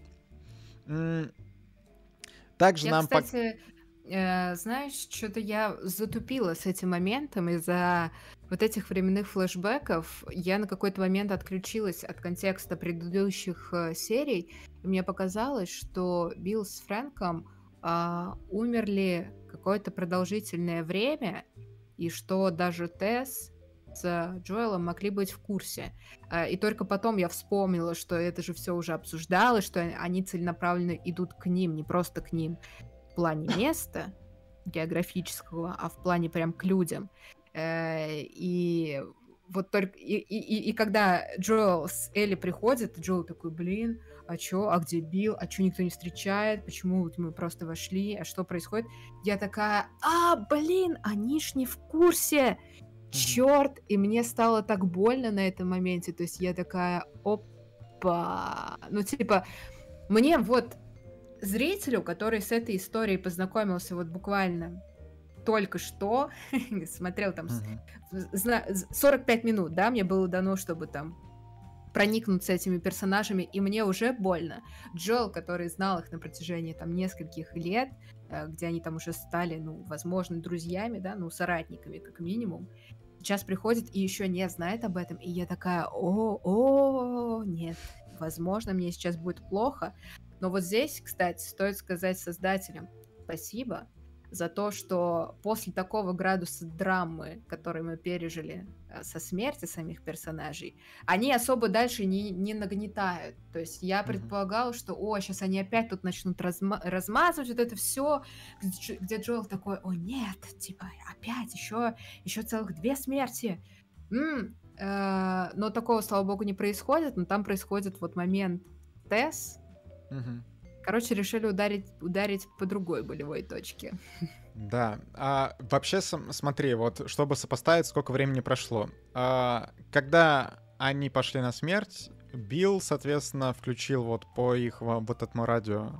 Также я, нам... Кстати, э, знаешь, что-то я затупила с этим моментом из-за вот этих временных флешбеков. Я на какой-то момент отключилась от контекста предыдущих э, серий, и мне показалось, что Билл с Фрэнком э, умерли какое-то продолжительное время, и что даже Тесс с Джоэлом могли быть в курсе. А, и только потом я вспомнила, что это же все уже обсуждалось, что они целенаправленно идут к ним, не просто к ним в плане места географического, а в плане прям к людям. Э, и вот только... И, и, и когда Джоэл с Элли приходит, Джоэл такой, блин, а чё, а где Билл, а чё никто не встречает, почему вот мы просто вошли, а что происходит? Я такая, а, блин, они ж не в курсе, черт, и мне стало так больно на этом моменте, то есть я такая, опа, ну типа, мне вот зрителю, который с этой историей познакомился вот буквально только что, смотрел там uh-huh. 45 минут, да, мне было дано, чтобы там проникнуться этими персонажами, и мне уже больно. Джоэл, который знал их на протяжении там нескольких лет, где они там уже стали, ну, возможно, друзьями, да, ну, соратниками, как минимум, сейчас приходит и еще не знает об этом, и я такая, о, о, нет, возможно, мне сейчас будет плохо. Но вот здесь, кстати, стоит сказать создателям спасибо, за то, что после такого градуса драмы, который мы пережили э, со смерти самих персонажей, они особо дальше не, не нагнетают. То есть я предполагала, что, о, сейчас они опять тут начнут разма- размазывать вот это все, где, Джоэл такой, о, нет, типа, опять еще, еще целых две смерти. М-м, э, но такого, слава богу, не происходит, но там происходит вот момент Тесс, Короче, решили ударить, ударить по другой болевой точке. Да. А вообще, смотри, вот чтобы сопоставить, сколько времени прошло. А, когда они пошли на смерть, Билл, соответственно, включил вот по их вот этому радио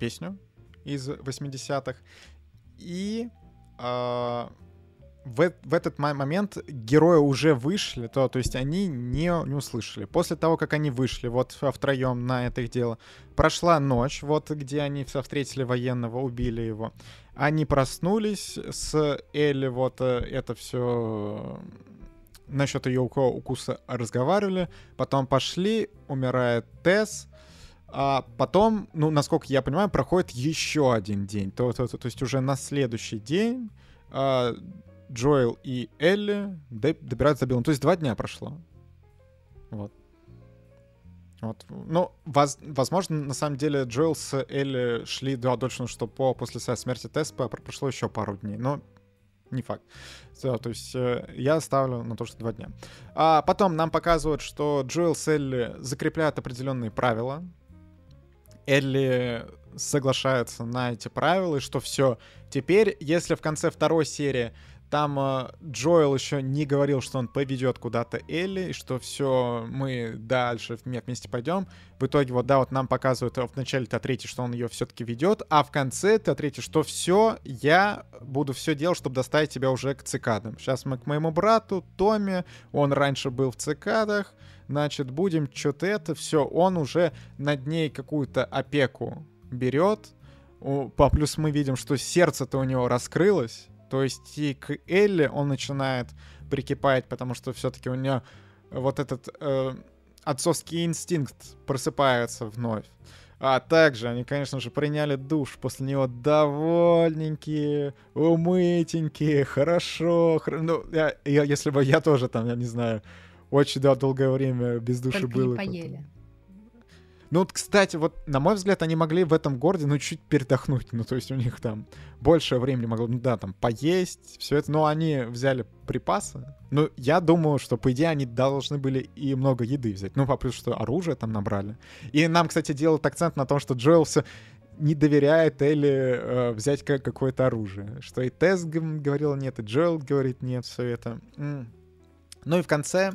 песню из 80-х. И а, в, в этот момент герои уже вышли, то, то есть они не, не услышали. После того, как они вышли вот втроем на это их дело, прошла ночь, вот где они встретили военного, убили его. Они проснулись с Элли, вот э, это все насчет ее укуса разговаривали, потом пошли, умирает Тесс, а потом, ну, насколько я понимаю, проходит еще один день. То, то, то, то есть уже на следующий день а, Джоэл и Элли добираются до Биллом. То есть два дня прошло. Вот. Вот. Ну, воз, возможно, на самом деле Джоэл с Элли шли да, дольше, что по после своей смерти Теспа прошло еще пару дней, но не факт. Да, то есть э, я ставлю на то, что два дня. А потом нам показывают, что Джоэл с Элли закрепляют определенные правила. Элли соглашается на эти правила, и что все. Теперь, если в конце второй серии там э, Джоэл еще не говорил, что он поведет куда-то Элли, и что все, мы дальше вместе пойдем. В итоге, вот, да, вот нам показывают в начале Т3, что он ее все-таки ведет, а в конце Т3, что все, я буду все делать, чтобы доставить тебя уже к цикадам. Сейчас мы к моему брату, Томе, он раньше был в цикадах, значит, будем что-то это, все, он уже над ней какую-то опеку берет, по плюс мы видим, что сердце-то у него раскрылось, то есть и к Элли он начинает прикипать, потому что все-таки у нее вот этот э, отцовский инстинкт просыпается вновь. А также они, конечно же, приняли душ, после него довольненькие, умытенькие, хорошо. Хор... Ну, я, я, если бы я тоже там, я не знаю, очень да, долгое время без души Только был. Не поели. Ну вот, кстати, вот, на мой взгляд, они могли в этом городе, ну, чуть передохнуть. Ну, то есть у них там больше времени могло, ну, да, там, поесть, все это. Но они взяли припасы. Ну, я думаю, что, по идее, они должны были и много еды взять. Ну, по плюс, что оружие там набрали. И нам, кстати, делают акцент на том, что Джоэл все не доверяет Элли э, взять как какое-то оружие. Что и Тесс говорила нет, и Джоэл говорит нет, все это. Ну и в конце...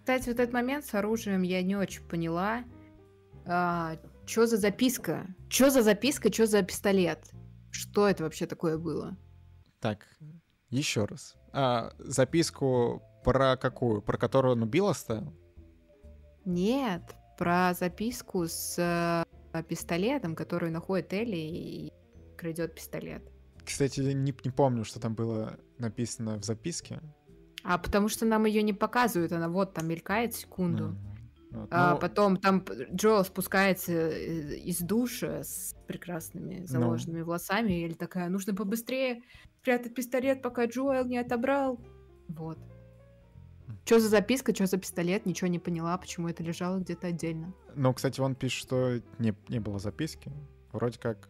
Кстати, вот этот момент с оружием я не очень поняла. А, чё за записка? Чё за записка, чё за пистолет? Что это вообще такое было? Так, еще раз. А, записку про какую? Про которую он убил оставил? Нет, про записку с э, пистолетом, который находит Элли и крадет пистолет. Кстати, не, не помню, что там было написано в записке. А потому что нам ее не показывают, она вот там мелькает секунду. Mm. Вот, а ну... потом там Джо спускается э, из душа с прекрасными ну. заложенными ну... волосами, или такая, нужно побыстрее спрятать пистолет, пока Джоэл не отобрал. Вот. Что за записка, что за пистолет, ничего не поняла, почему это лежало где-то отдельно. Ну, кстати, он пишет, что не, не было записки. Вроде как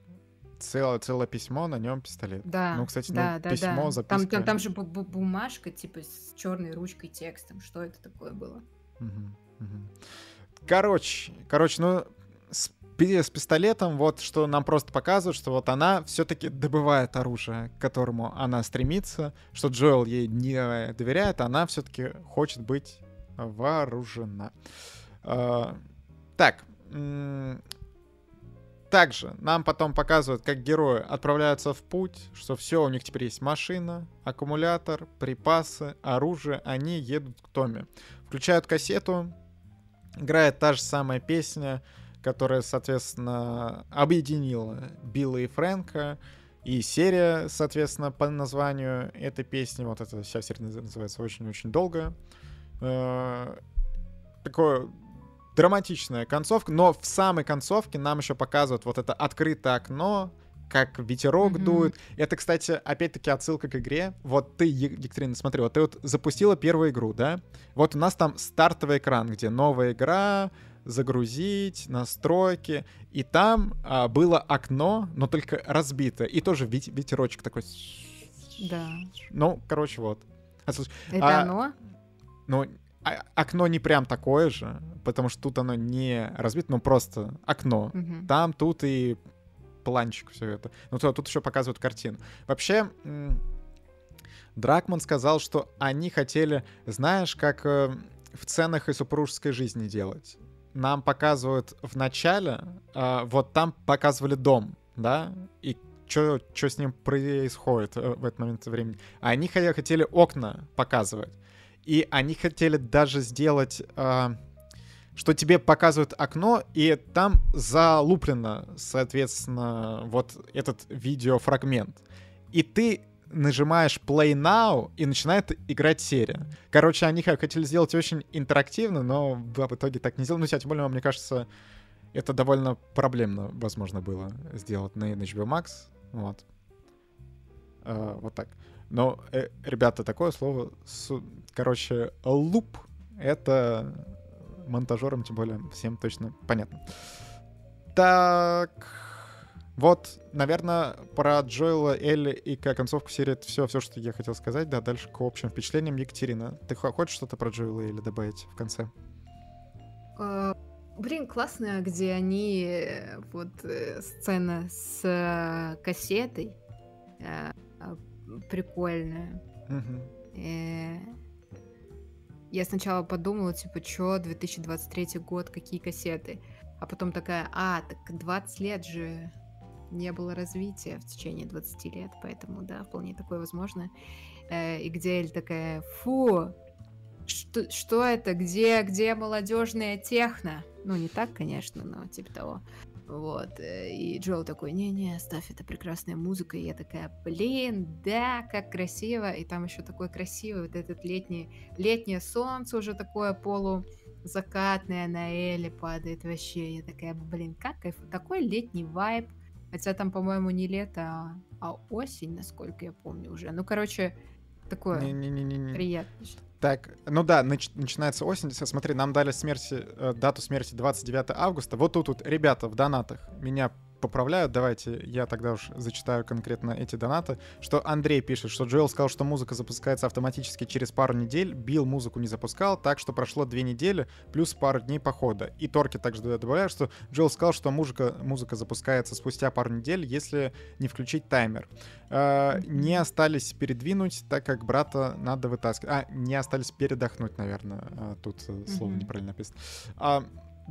целое, целое письмо, на нем пистолет. Да. Ну, кстати, да, ну, да, письмо, да. записка. Там, там, там же бу- бу- бумажка, типа, с черной ручкой текстом. Что это такое было? Угу. Короче, короче, ну, с, с пистолетом, вот что нам просто показывают, что вот она все-таки добывает оружие, к которому она стремится, что Джоэл ей не доверяет, она все-таки хочет быть вооружена. Uh, так, также нам потом показывают, как герои отправляются в путь, что все, у них теперь есть машина, аккумулятор, припасы, оружие, они едут к Томе. Включают кассету, играет та же самая песня, которая, соответственно, объединила Билла и Фрэнка, и серия, соответственно, по названию этой песни, вот эта вся серия называется очень-очень долго. Э, такое драматичная концовка, но в самой концовке нам еще показывают вот это открытое окно, как ветерок mm-hmm. дует. Это, кстати, опять-таки отсылка к игре. Вот ты, Екатерина, смотри, вот ты вот запустила первую игру, да? Вот у нас там стартовый экран, где новая игра, загрузить, настройки. И там а, было окно, но только разбитое. И тоже вет- ветерочек такой. Да. Ну, короче, вот. Это а, оно? Ну, а, окно не прям такое же, потому что тут оно не разбито, ну просто окно. Угу. Там, тут и планчик все это. Ну, то, тут еще показывают картину. Вообще, Дракман сказал, что они хотели, знаешь, как э, в ценах и супружеской жизни делать. Нам показывают в начале, э, вот там показывали дом, да, и что с ним происходит э, в этот момент времени. А они хотели окна показывать. И они хотели даже сделать, э, что тебе показывают окно, и там залуплено, соответственно, вот этот видеофрагмент. И ты нажимаешь Play Now, и начинает играть серия. Короче, они хотели сделать очень интерактивно, но в итоге так не сделали. Ну, тем более, мне кажется, это довольно проблемно, возможно, было сделать на HBO Max. Вот. Uh, вот так. Но, э, ребята, такое слово, с, короче, луп, это монтажерам, тем более, всем точно понятно. Так, вот, наверное, про Джоэла, Элли и концовку серии это все, все, что я хотел сказать. Да, дальше к общим впечатлениям. Екатерина, ты хочешь что-то про Джоэла или добавить в конце? Uh, блин, классно, где они, э, вот, э, сцена с э, кассетой, прикольная. Угу. Я сначала подумала, типа, чё, 2023 год, какие кассеты? А потом такая, а, так 20 лет же не было развития в течение 20 лет, поэтому, да, вполне такое возможно. Э, и где Эль такая, фу, что, что это, где, где молодежная техно? Ну, не так, конечно, но типа того. Вот. Э, и Джоу такой, не-не, ставь, это прекрасная музыка. И я такая, блин, да, как красиво. И там еще такое красивое, вот этот летний, летнее солнце уже такое полу закатное на Эле падает вообще. Я такая, блин, как кайф. Такой летний вайб. Хотя там, по-моему, не лето, а, а осень, насколько я помню уже. Ну, короче, такое Не-не-не-не. приятное. Так, ну да, нач- начинается осень. Смотри, нам дали смерти, э, дату смерти 29 августа. Вот тут, вот, ребята, в донатах меня поправляют, давайте я тогда уж зачитаю конкретно эти донаты, что Андрей пишет, что Джоэл сказал, что музыка запускается автоматически через пару недель, Билл музыку не запускал, так что прошло две недели плюс пару дней похода. И Торки также добавляют, что Джоэл сказал, что музыка, музыка запускается спустя пару недель, если не включить таймер. Э, не остались передвинуть, так как брата надо вытаскивать. А, не остались передохнуть, наверное. А, тут э, слово Мгм. неправильно написано. А,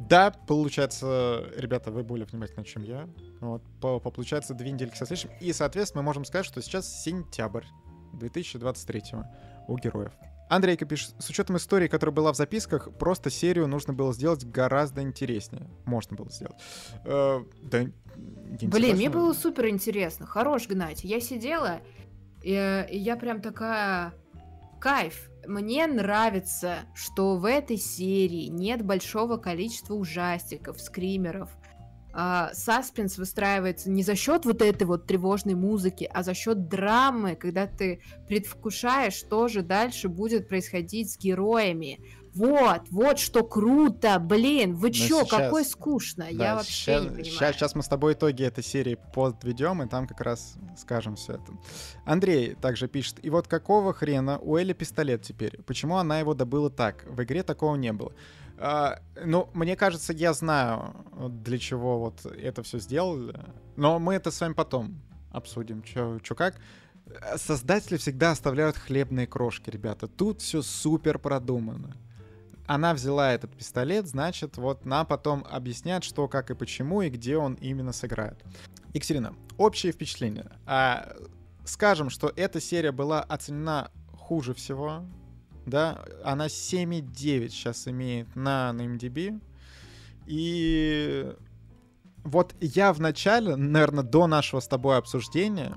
да, получается, ребята, вы более внимательны, чем я. Вот, по, по- получается, две недельки со следующим. И, соответственно, мы можем сказать, что сейчас сентябрь 2023 у героев. Андрейка пишет, с учетом истории, которая была в записках, просто серию нужно было сделать гораздо интереснее. Можно было сделать. Э, да, Блин, мне было супер интересно. Хорош гнать. Я сидела, и, и я прям такая... Кайф. Мне нравится, что в этой серии нет большого количества ужастиков, скримеров. А, саспенс выстраивается не за счет вот этой вот тревожной музыки, а за счет драмы, когда ты предвкушаешь, что же дальше будет происходить с героями. Вот, вот что круто, блин, вы Но чё, сейчас- какой скучно, я Да, вообще ща- не понимаю. ща- Сейчас мы с тобой итоги этой серии подведем, и там как раз скажем все это. Андрей также пишет, и вот какого хрена у Элли пистолет теперь? Почему она его добыла так? В игре такого не было. А, ну, мне кажется, я знаю, для чего вот это все сделали, но мы это с вами потом обсудим, чё, чё как. Создатели всегда оставляют хлебные крошки, ребята. Тут все супер продумано она взяла этот пистолет, значит, вот нам потом объяснят, что, как и почему, и где он именно сыграет. Екатерина, общее впечатление. А, скажем, что эта серия была оценена хуже всего, да, она 7,9 сейчас имеет на, на MDB, и вот я в начале, наверное, до нашего с тобой обсуждения,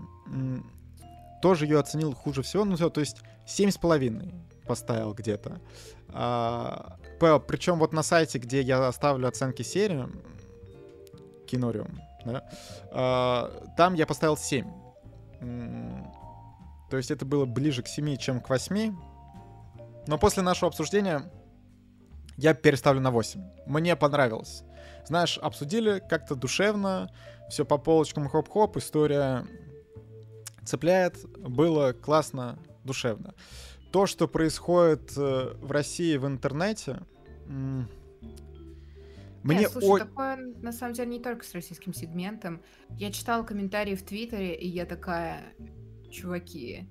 тоже ее оценил хуже всего, ну, то есть 7,5 поставил где-то. А, причем вот на сайте, где я оставлю оценки серии, Кинориум, да, а, там я поставил 7. М, То есть это было ближе к 7, чем к 8. Но после нашего обсуждения я переставлю на 8. Мне понравилось. Знаешь, обсудили как-то душевно, все по полочкам хоп-хоп, история цепляет, было классно, душевно. То, что происходит э, в России в интернете, мне Нет, слушай, о- такое на самом деле не только с российским сегментом. Я читала комментарии в Твиттере, и я такая, чуваки,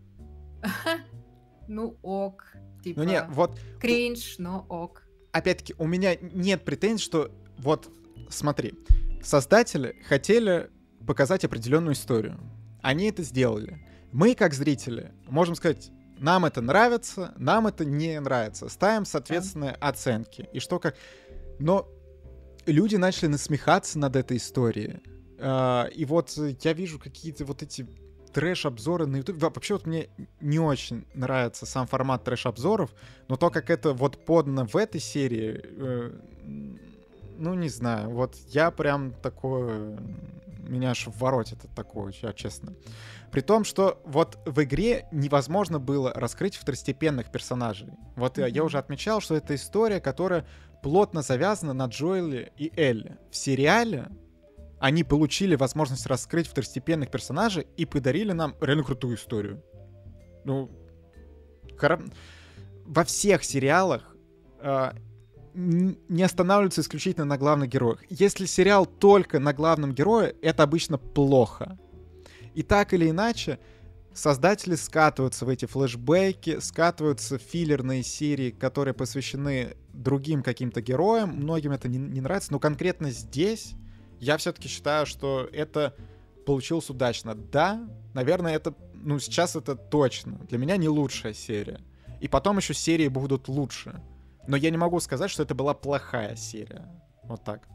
ну ок, типа, Ну не, вот кринж, но ок. опять-таки, у меня нет претензий, что вот смотри, создатели хотели показать определенную историю. Они это сделали. Мы, как зрители, можем сказать, нам это нравится, нам это не нравится. Ставим соответственные оценки. И что как... Но люди начали насмехаться над этой историей. А, И вот я вижу какие-то вот эти трэш-обзоры на YouTube. Вообще вот мне не очень нравится сам формат трэш-обзоров, но то, как это вот подано в этой серии, э, ну, не знаю, вот я прям такое... Меня аж воротит от такого, я честно. При том, что вот в игре невозможно было раскрыть второстепенных персонажей. Вот я, я уже отмечал, что это история, которая плотно завязана на Джоэле и Элли. В сериале они получили возможность раскрыть второстепенных персонажей и подарили нам реально крутую историю. Ну, хоро- во всех сериалах н- не останавливаются исключительно на главных героях. Если сериал только на главном герое, это обычно плохо. И так или иначе, создатели скатываются в эти флешбеки, скатываются в филлерные серии, которые посвящены другим каким-то героям. Многим это не, не нравится, но конкретно здесь я все-таки считаю, что это получилось удачно. Да, наверное, это, ну, сейчас это точно. Для меня не лучшая серия. И потом еще серии будут лучше. Но я не могу сказать, что это была плохая серия. Вот так.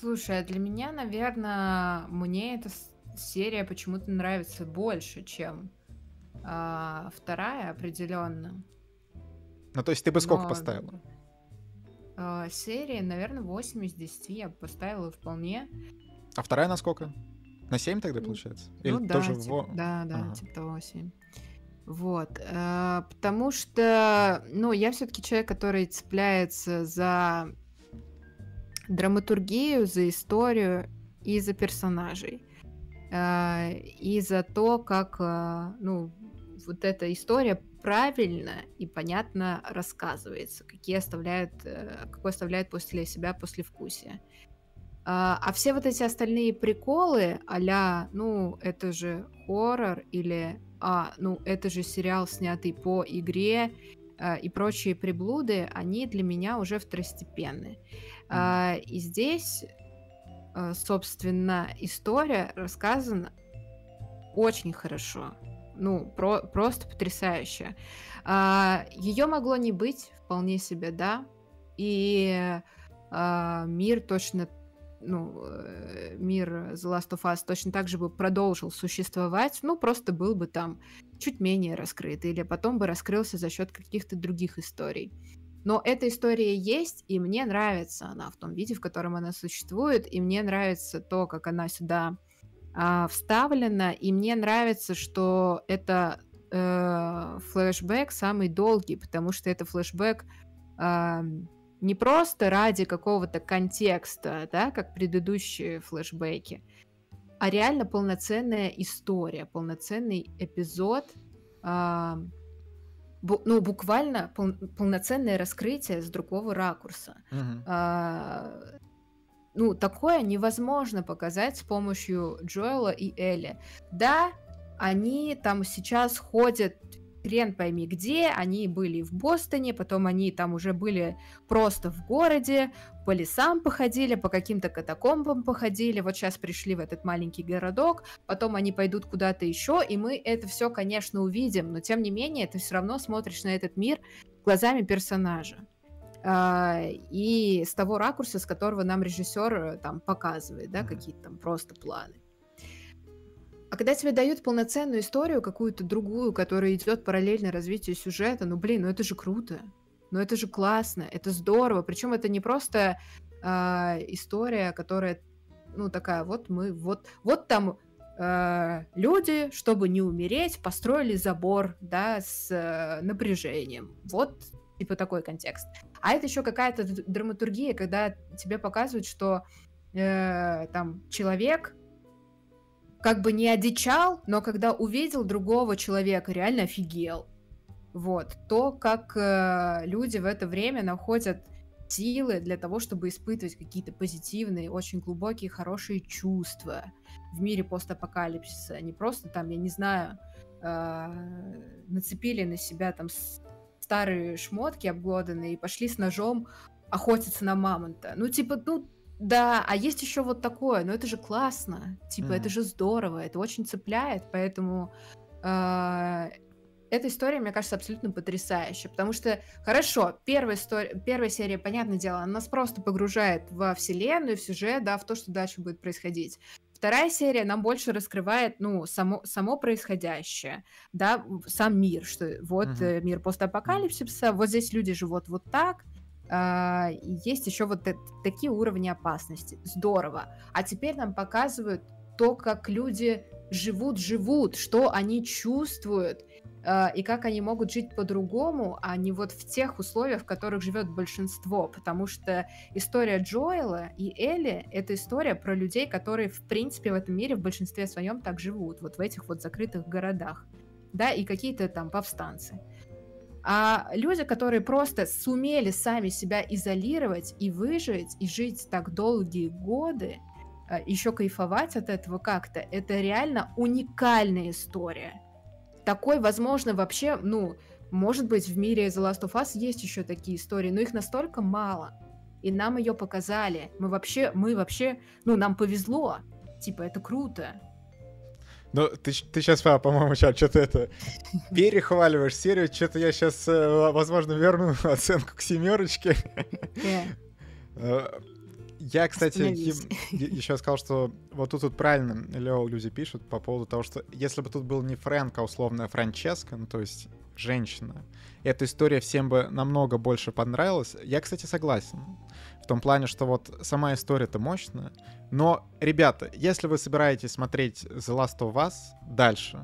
Слушай, а для меня, наверное, мне эта серия почему-то нравится больше, чем а, вторая определенно. Ну, то есть ты бы сколько Но- поставила? А, серии, наверное, 8 из 10 я бы поставила вполне. А вторая на сколько? На 7 тогда получается? Или ну, да, тоже типа, в... да, да, ага. типа того 7. Вот, э, потому что, ну, я все-таки человек, который цепляется за драматургию, за историю и за персонажей. Э, и за то, как, э, ну, вот эта история правильно и понятно рассказывается, какие оставляет, э, какой оставляет после себя послевкусие. А, а все вот эти остальные приколы, а ну, это же хоррор, или, а, ну, это же сериал, снятый по игре, а, и прочие приблуды, они для меня уже второстепенны. А, и здесь, собственно, история рассказана очень хорошо. Ну, про просто потрясающе. А, ее могло не быть, вполне себе, да. И а, мир точно ну, э, мир The Last of Us точно так же бы продолжил существовать, ну, просто был бы там чуть менее раскрыт, или потом бы раскрылся за счет каких-то других историй. Но эта история есть, и мне нравится она в том виде, в котором она существует, и мне нравится то, как она сюда а, вставлена, и мне нравится, что это э, флешбэк самый долгий, потому что это флешбэк э, не просто ради какого-то контекста, да, как предыдущие флешбеки, а реально полноценная история, полноценный эпизод, э, бу, ну, буквально пол, полноценное раскрытие с другого ракурса. Uh-huh. Э, ну, такое невозможно показать с помощью Джоэла и Элли. Да, они там сейчас ходят хрен пойми где, они были в Бостоне, потом они там уже были просто в городе, по лесам походили, по каким-то катакомбам походили, вот сейчас пришли в этот маленький городок, потом они пойдут куда-то еще, и мы это все, конечно, увидим, но тем не менее ты все равно смотришь на этот мир глазами персонажа. А, и с того ракурса, с которого нам режиссер э, там показывает, да, какие-то там просто планы. А когда тебе дают полноценную историю, какую-то другую, которая идет параллельно развитию сюжета, ну блин, ну это же круто. Ну это же классно, это здорово. Причем это не просто э, история, которая, ну такая, вот мы, вот, вот там э, люди, чтобы не умереть, построили забор, да, с э, напряжением. Вот типа такой контекст. А это еще какая-то драматургия, когда тебе показывают, что э, там человек как бы не одичал, но когда увидел другого человека, реально офигел. Вот. То, как э, люди в это время находят силы для того, чтобы испытывать какие-то позитивные, очень глубокие, хорошие чувства в мире постапокалипсиса. Не просто там, я не знаю, э, нацепили на себя там старые шмотки обглоданные и пошли с ножом охотиться на мамонта. Ну, типа, ну, да, а есть еще вот такое, но это же классно, типа, mm-hmm. это же здорово, это очень цепляет, поэтому э, эта история, мне кажется, абсолютно потрясающая, потому что, хорошо, первая, история, первая серия, понятное дело, она нас просто погружает во вселенную, в сюжет, да, в то, что дальше будет происходить. Вторая серия нам больше раскрывает, ну, само, само происходящее, да, сам мир, что вот uh-huh. мир постапокалипсиса, вот здесь люди живут вот так, Uh, есть еще вот такие уровни опасности. Здорово. А теперь нам показывают то, как люди живут-живут, что они чувствуют, э, и как они могут жить по-другому, а не вот в тех условиях, в которых живет большинство. Потому что история Джоэла и Элли — это история про людей, которые, в принципе, в этом мире в большинстве своем так живут, вот в этих вот закрытых городах. Да, и какие-то там повстанцы. А люди, которые просто сумели сами себя изолировать и выжить, и жить так долгие годы, э, еще кайфовать от этого как-то, это реально уникальная история. Такой, возможно, вообще, ну, может быть, в мире The Last of Us есть еще такие истории, но их настолько мало. И нам ее показали. Мы вообще, мы вообще, ну, нам повезло. Типа, это круто. Ну, ты, ты сейчас, по-моему, сейчас что-то это перехваливаешь серию, что-то я сейчас, э, возможно, верну оценку к семерочке. Э, я, кстати, еще сказал, что вот тут, тут правильно Лео люди пишут по поводу того, что если бы тут был не Фрэнк, а условная Франческа, ну то есть женщина. Эта история всем бы намного больше понравилась. Я, кстати, согласен. Том плане, что вот сама история-то мощная. Но, ребята, если вы собираетесь смотреть The Last of Us дальше,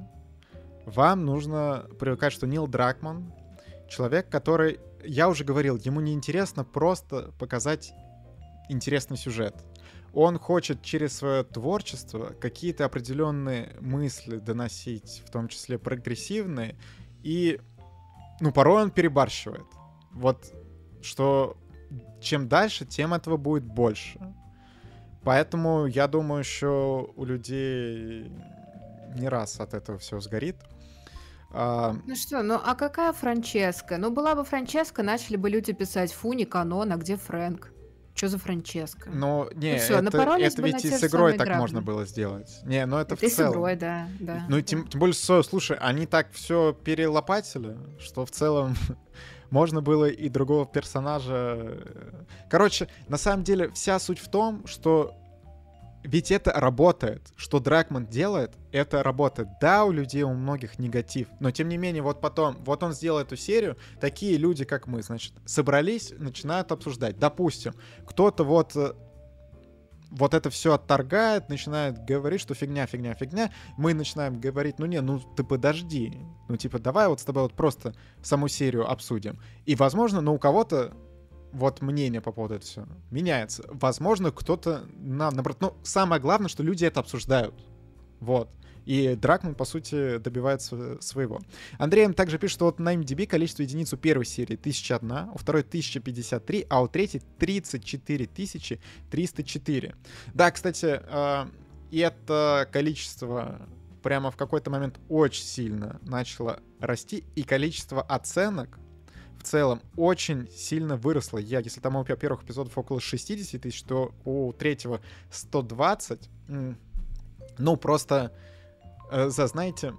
вам нужно привыкать, что Нил Дракман — человек, который, я уже говорил, ему не интересно просто показать интересный сюжет. Он хочет через свое творчество какие-то определенные мысли доносить, в том числе прогрессивные, и, ну, порой он перебарщивает. Вот, что чем дальше, тем этого будет больше. Поэтому я думаю, что у людей не раз от этого все сгорит. А... Ну что, ну а какая Франческа? Ну была бы Франческа, начали бы люди писать «Фу, не канон, а где Фрэнк?» Что за Франческа? Ну, не, ну, всё, это, это ведь и с игрой так грабли. можно было сделать. Не, ну это, это в целом. с игрой, да, да. Ну, да. Тем, тем более, слушай, они так все перелопатили, что в целом можно было и другого персонажа. Короче, на самом деле, вся суть в том, что ведь это работает. Что Дракман делает, это работает. Да, у людей, у многих негатив, но тем не менее, вот потом, вот он сделал эту серию, такие люди, как мы, значит, собрались, начинают обсуждать. Допустим, кто-то вот э, вот это все отторгает, начинает говорить, что фигня, фигня, фигня. Мы начинаем говорить, ну не, ну ты подожди. Ну типа давай вот с тобой вот просто саму серию обсудим. И возможно, ну у кого-то вот мнение по поводу этого все меняется. Возможно, кто-то на, наоборот, ну, самое главное, что люди это обсуждают. Вот. И Дракман, по сути, добивается своего. Андрей также пишет, что вот на MDB количество единиц у первой серии 1001, у второй 1053, а у третьей 34 304. Да, кстати, э, это количество прямо в какой-то момент очень сильно начало расти, и количество оценок целом очень сильно выросла. Я, если там у первых эпизодов около 60 тысяч, то у третьего 120. Ну, просто, за, знаете,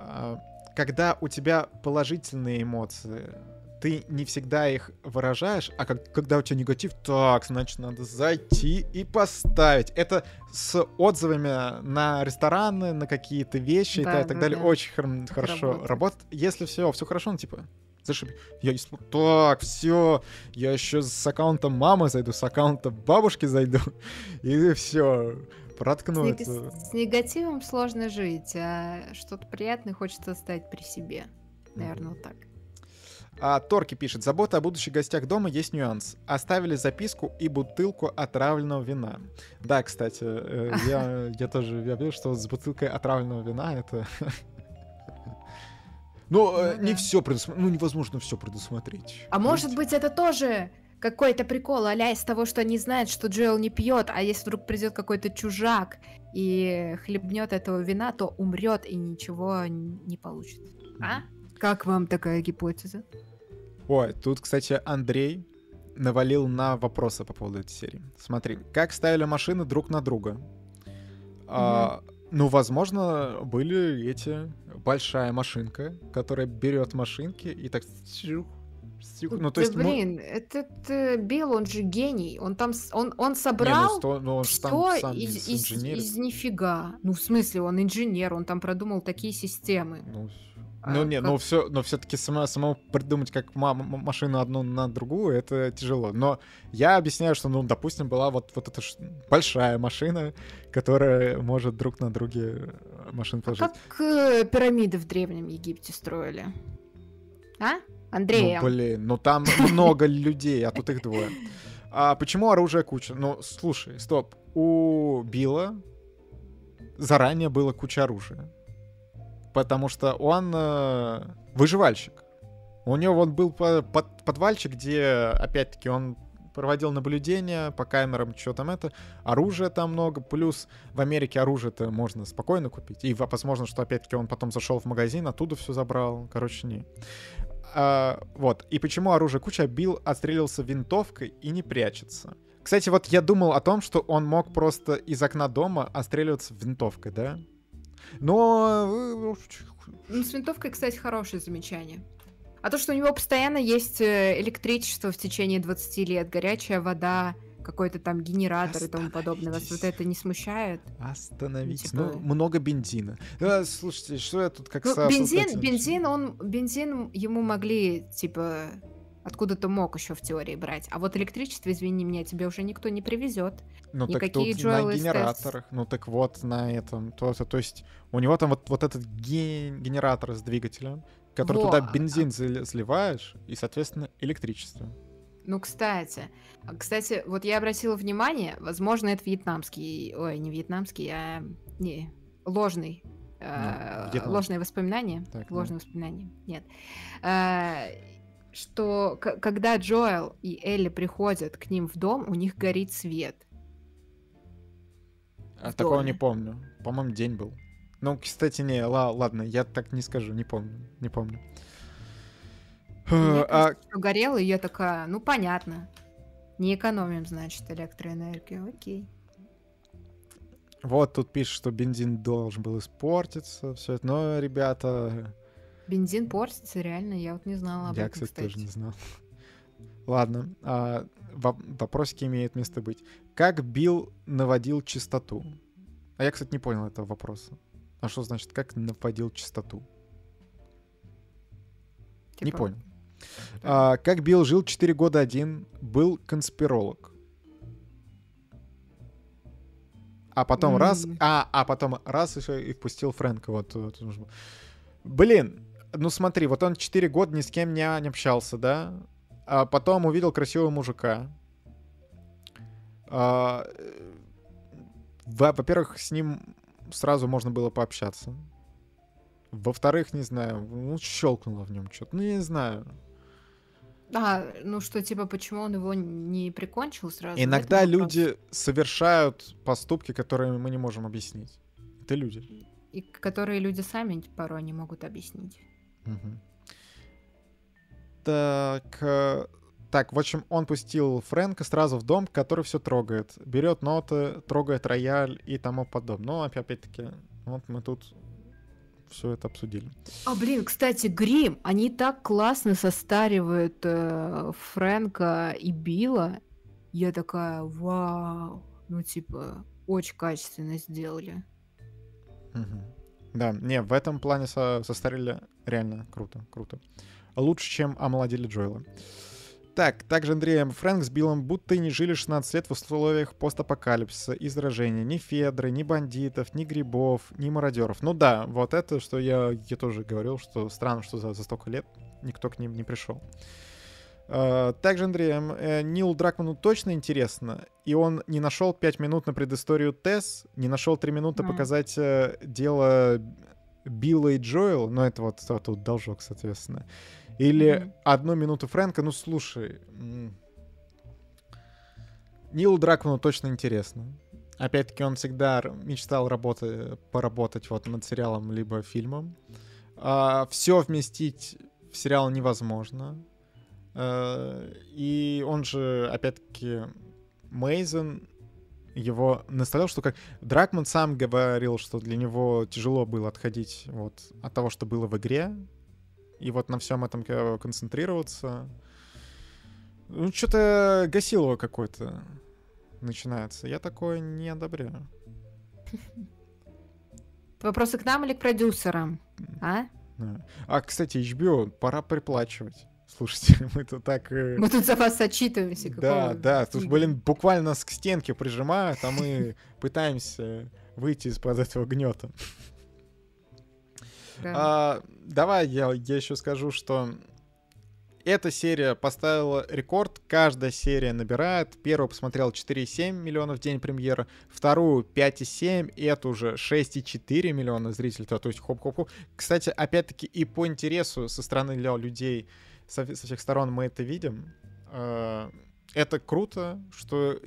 э, когда у тебя положительные эмоции, ты не всегда их выражаешь, а как, когда у тебя негатив, так, значит, надо зайти и поставить. Это с отзывами на рестораны, на какие-то вещи да, и, так, да, и так далее да. очень хор- хорошо работает. работает. Если все, все хорошо, ну, типа, Зашибись. Я не Так, все. Я еще с аккаунта мамы зайду, с аккаунта бабушки зайду. И все. Проткну с, это. с негативом сложно жить, а что-то приятное хочется оставить при себе. Наверное, вот так. А Торки пишет, забота о будущих гостях дома есть нюанс. Оставили записку и бутылку отравленного вина. Да, кстати, э, я, я тоже я видел, что с бутылкой отравленного вина это но ну, э, ну, не да. все предусмотреть. Ну, невозможно все предусмотреть. А может быть, это тоже какой-то прикол, а из того, что они знают, что Джоэл не пьет, а если вдруг придет какой-то чужак и хлебнет этого вина, то умрет и ничего не получит. А? Как вам такая гипотеза? Ой, тут, кстати, Андрей навалил на вопросы по поводу этой серии. Смотри, как ставили машины друг на друга. Mm-hmm. А, ну, возможно, были эти большая машинка, которая берет машинки и так ну, то есть, блин, мы... этот э, Билл, он же гений. Он там, он, он собрал Не, ну, сто, ну, он все сам из, из, из нифига. Ну, в смысле, он инженер, он там продумал такие системы. Ну, а ну, не, как... ну все, но все-таки само, само придумать, как машину одну на другую, это тяжело. Но я объясняю, что, ну, допустим, была вот, вот эта большая машина, которая может друг на друге э, машин положить. А как э, пирамиды в Древнем Египте строили? А? Андрей? Ну, блин, ну там много людей, а тут их двое. А почему оружие куча? Ну, слушай, стоп. У Билла заранее было куча оружия потому что он э, выживальщик. У него вот был под, подвальчик, где, опять-таки, он проводил наблюдения по камерам, что там это. Оружия там много, плюс в Америке оружие-то можно спокойно купить. И возможно, что опять-таки он потом зашел в магазин, оттуда все забрал. Короче, не. А, вот. И почему оружие куча? Билл отстрелился винтовкой и не прячется. Кстати, вот я думал о том, что он мог просто из окна дома отстреливаться винтовкой, да? Но... Э, ну, с винтовкой, кстати, хорошее замечание. А то, что у него постоянно есть э, электричество в течение 20 лет, горячая вода, какой-то там генератор и тому подобное. Вас вот это не смущает? Остановитесь. Ну, типа... ну много бензина. Да, слушайте, что я тут как ну, бензин, бензин, он, бензин ему могли, типа, откуда-то мог еще в теории брать. А вот электричество, извини меня, тебе уже никто не привезет. Ну Никакие так тут на генераторах. Ну так вот на этом. То, то, то есть у него там вот, вот этот ген, генератор с двигателем, который Во. туда бензин заливаешь, и, соответственно, электричество. Ну, кстати. Кстати, вот я обратила внимание, возможно, это вьетнамский, ой, не вьетнамский, а не, ложный ну, э, ложные воспоминания. Так, ложные ну. воспоминания. Нет. Э, что когда Джоэл и Элли приходят к ним в дом, у них горит свет. А такого доме. не помню. По-моему, день был. Ну, кстати, не, ла, ладно, я так не скажу, не помню, не помню. Мне а... горело, и я такая, ну понятно. Не экономим, значит, электроэнергию, окей. Вот тут пишет, что бензин должен был испортиться, все это. Но, ребята, Бензин портится, реально, я вот не знала об я, этом, кстати, тоже не знал. Ладно, а, вопросики имеют место быть. Как Билл наводил чистоту? А я, кстати, не понял этого вопроса. А что значит, как наводил чистоту? Типа... Не понял. А, как Билл жил 4 года один, был конспиролог. А потом раз... А, а потом раз еще и впустил Фрэнка. Вот, вот. Блин, ну смотри, вот он 4 года ни с кем не, не общался, да? А потом увидел красивого мужика. А, во-первых, с ним сразу можно было пообщаться. Во-вторых, не знаю, ну, щелкнуло в нем что-то. Ну, не знаю. А, ну что, типа, почему он его не прикончил сразу? Иногда люди совершают поступки, которые мы не можем объяснить. Это люди. И которые люди сами порой не могут объяснить. Так, э, так, в общем, он пустил Фрэнка сразу в дом, который все трогает. Берет ноты, трогает рояль и тому подобное. Но, опять-таки, вот мы тут все это обсудили. А, блин, кстати, грим, они так классно состаривают э, Фрэнка и Билла. Я такая, вау, ну, типа, очень качественно сделали. Угу. Да, не, в этом плане со состарили реально круто, круто. Лучше, чем омолодили Джоэла. Так, также Андрей Фрэнк с Биллом будто и не жили 16 лет в условиях постапокалипсиса и заражения. Ни Федры, ни бандитов, ни грибов, ни мародеров. Ну да, вот это, что я, я тоже говорил, что странно, что за, за столько лет никто к ним не пришел. Uh, также, Андрей, э, Нил Дракману точно интересно, и он не нашел 5 минут на предысторию Тесс, не нашел 3 минуты mm. показать э, дело Билла и Джоэл, ну это вот тут должок, соответственно. Или mm-hmm. одну минуту Фрэнка, ну слушай, Нилу Дракману точно интересно. Опять-таки он всегда мечтал работать, поработать вот над сериалом либо фильмом. А, все вместить в сериал невозможно. А, и он же, опять-таки, Мейзен его наставлял, что как Дракман сам говорил, что для него тяжело было отходить вот от того, что было в игре, и вот на всем этом концентрироваться. Ну, что-то гасилово какое-то начинается. Я такое не одобряю. Вопросы к нам или к продюсерам? А? А, кстати, HBO пора приплачивать. Слушайте, мы тут так... Э, мы тут за вас отчитываемся. Да, да, тут, блин, буквально нас к стенке прижимают, а мы пытаемся выйти из-под этого гнета. А, давай я, я еще скажу, что эта серия поставила рекорд. Каждая серия набирает. Первую посмотрел 4,7 миллионов в день премьеры. Вторую 5,7. И эту уже 6,4 миллиона зрителей. То есть хоп-хоп-хоп. Кстати, опять-таки и по интересу со стороны людей со, со всех сторон мы это видим. Это круто, что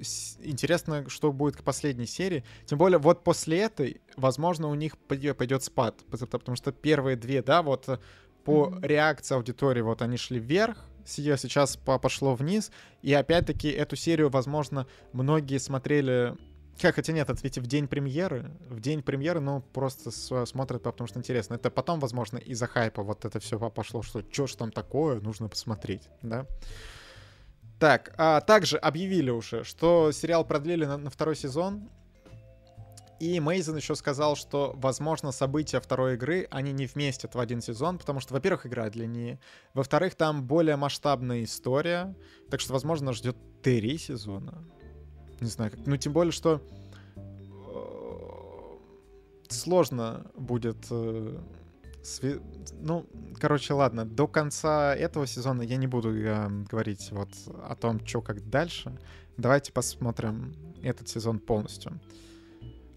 интересно, что будет к последней серии. Тем более, вот после этой, возможно, у них пойдет спад. Потому что первые две, да, вот э, по mm-hmm. реакции аудитории, вот они шли вверх, сейчас пошло вниз. И опять-таки эту серию, возможно, многие смотрели как, хотя нет, это ведь в день премьеры. В день премьеры, ну, просто смотрят, потому что интересно. Это потом, возможно, из-за хайпа вот это все пошло, что что ж там такое, нужно посмотреть, да? Так, а также объявили уже, что сериал продлили на, на второй сезон. И Мейзен еще сказал, что, возможно, события второй игры они не вместят в один сезон, потому что, во-первых, игра длиннее, во-вторых, там более масштабная история, так что, возможно, ждет три сезона. Не знаю, как, ну тем более, что э, сложно будет э, сви... ну, короче, ладно, до конца этого сезона я не буду э, говорить вот о том, что как дальше. Давайте посмотрим этот сезон полностью.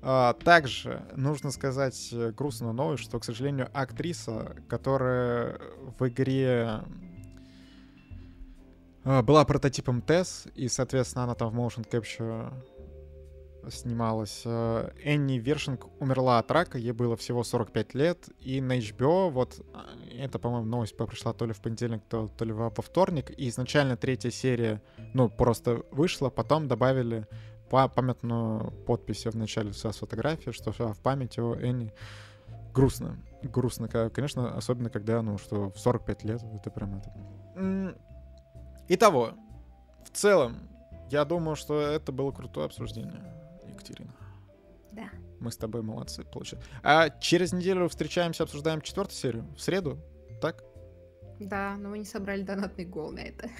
А, также нужно сказать э, грустную новость, что, к сожалению, актриса, которая в игре а, была прототипом Тесс, и, соответственно, она там в motion capture снималась. Э, Энни Вершинг умерла от рака, ей было всего 45 лет, и на HBO, вот, а, это, по-моему, новость пришла то ли в понедельник, то, то ли во вторник, и изначально третья серия, ну, просто вышла, потом добавили по памятную подпись в начале с фотографией, что в памяти о Энни. Грустно. Грустно, конечно, особенно когда, ну, что в 45 лет, это прям это... Итого, в целом, я думаю, что это было крутое обсуждение, Екатерина. Да. Мы с тобой молодцы, получается. А через неделю встречаемся, обсуждаем четвертую серию. В среду, так? Да, но мы не собрали донатный гол на это.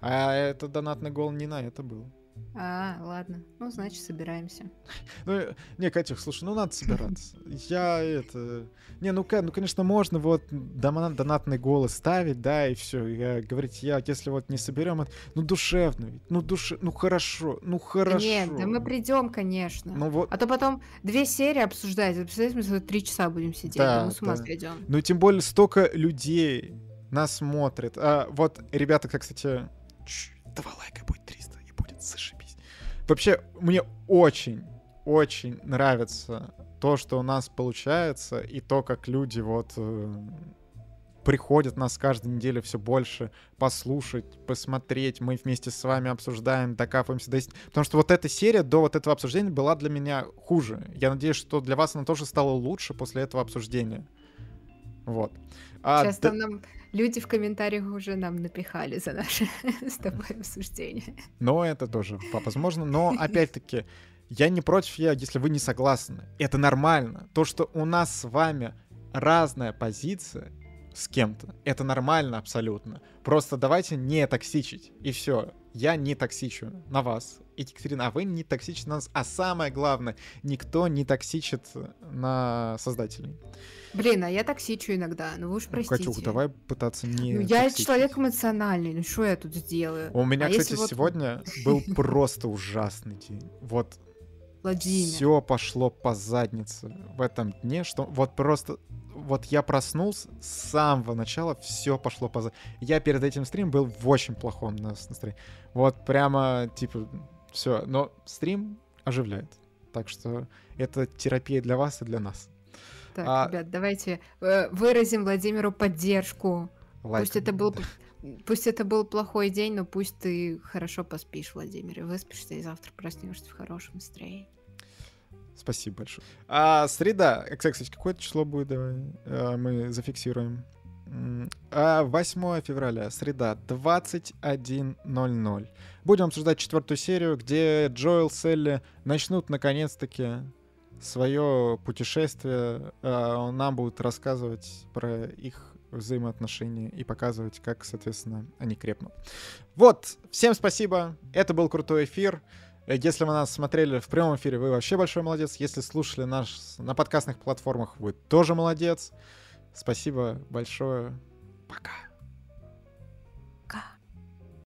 А это донатный гол не на это был. А, ладно. Ну, значит, собираемся. Ну, не, Катя, слушай, ну надо собираться. Я это... Не, ну, ну конечно, можно вот донатный голос ставить, да, и все. Я говорить, я, если вот не соберем, ну, душевно ведь. Ну, душе... ну, хорошо, ну, хорошо. Нет, да мы придем, конечно. Ну, вот... А то потом две серии обсуждать. Представляете, мы три часа будем сидеть, да, да мы с ума да. сойдем. Ну, тем более столько людей нас смотрит. А, вот, ребята, как, кстати, два лайка будет 300 зашибись. Вообще, мне очень, очень нравится то, что у нас получается, и то, как люди вот э, приходят нас каждую неделю все больше послушать, посмотреть. Мы вместе с вами обсуждаем, докапываемся до истины. Потому что вот эта серия до вот этого обсуждения была для меня хуже. Я надеюсь, что для вас она тоже стала лучше после этого обсуждения. Вот. А, Сейчас д... там нам люди в комментариях уже нам напихали за наше с тобой обсуждение. Но это тоже возможно. Но опять-таки, я не против, я, если вы не согласны. Это нормально. То, что у нас с вами разная позиция с кем-то, это нормально абсолютно. Просто давайте не токсичить. И все. Я не токсичу на вас. Екатерина, а вы не токсичите на нас. А самое главное, никто не токсичит на создателей. Блин, а я токсичу иногда, ну вы уж простите. Катюк, давай пытаться не Ну я токсичить. человек эмоциональный, ну что я тут сделаю? У меня, а кстати, вот... сегодня был просто ужасный день. Вот Владимир. Все пошло по заднице в этом дне, что вот просто вот я проснулся с самого начала, все пошло по. Я перед этим стримом был в очень плохом настроении. Вот прямо, типа, все. Но стрим оживляет. Так что это терапия для вас и для нас. Так, а... ребят, давайте э, выразим Владимиру поддержку. Лайк. Пусть это был Пусть это был плохой день, но пусть ты хорошо поспишь, Владимир, и выспишься, и завтра проснешься в хорошем настроении. Спасибо большое. А среда, кстати, какое число будет, давай а, мы зафиксируем. А 8 февраля, среда, 21.00. Будем обсуждать четвертую серию, где Джоэл с Элли начнут наконец-таки свое путешествие. Он нам будет рассказывать про их взаимоотношения и показывать, как, соответственно, они крепнут. Вот, всем спасибо. Это был крутой эфир. Если вы нас смотрели в прямом эфире, вы вообще большой молодец. Если слушали нас на подкастных платформах, вы тоже молодец. Спасибо большое. Пока.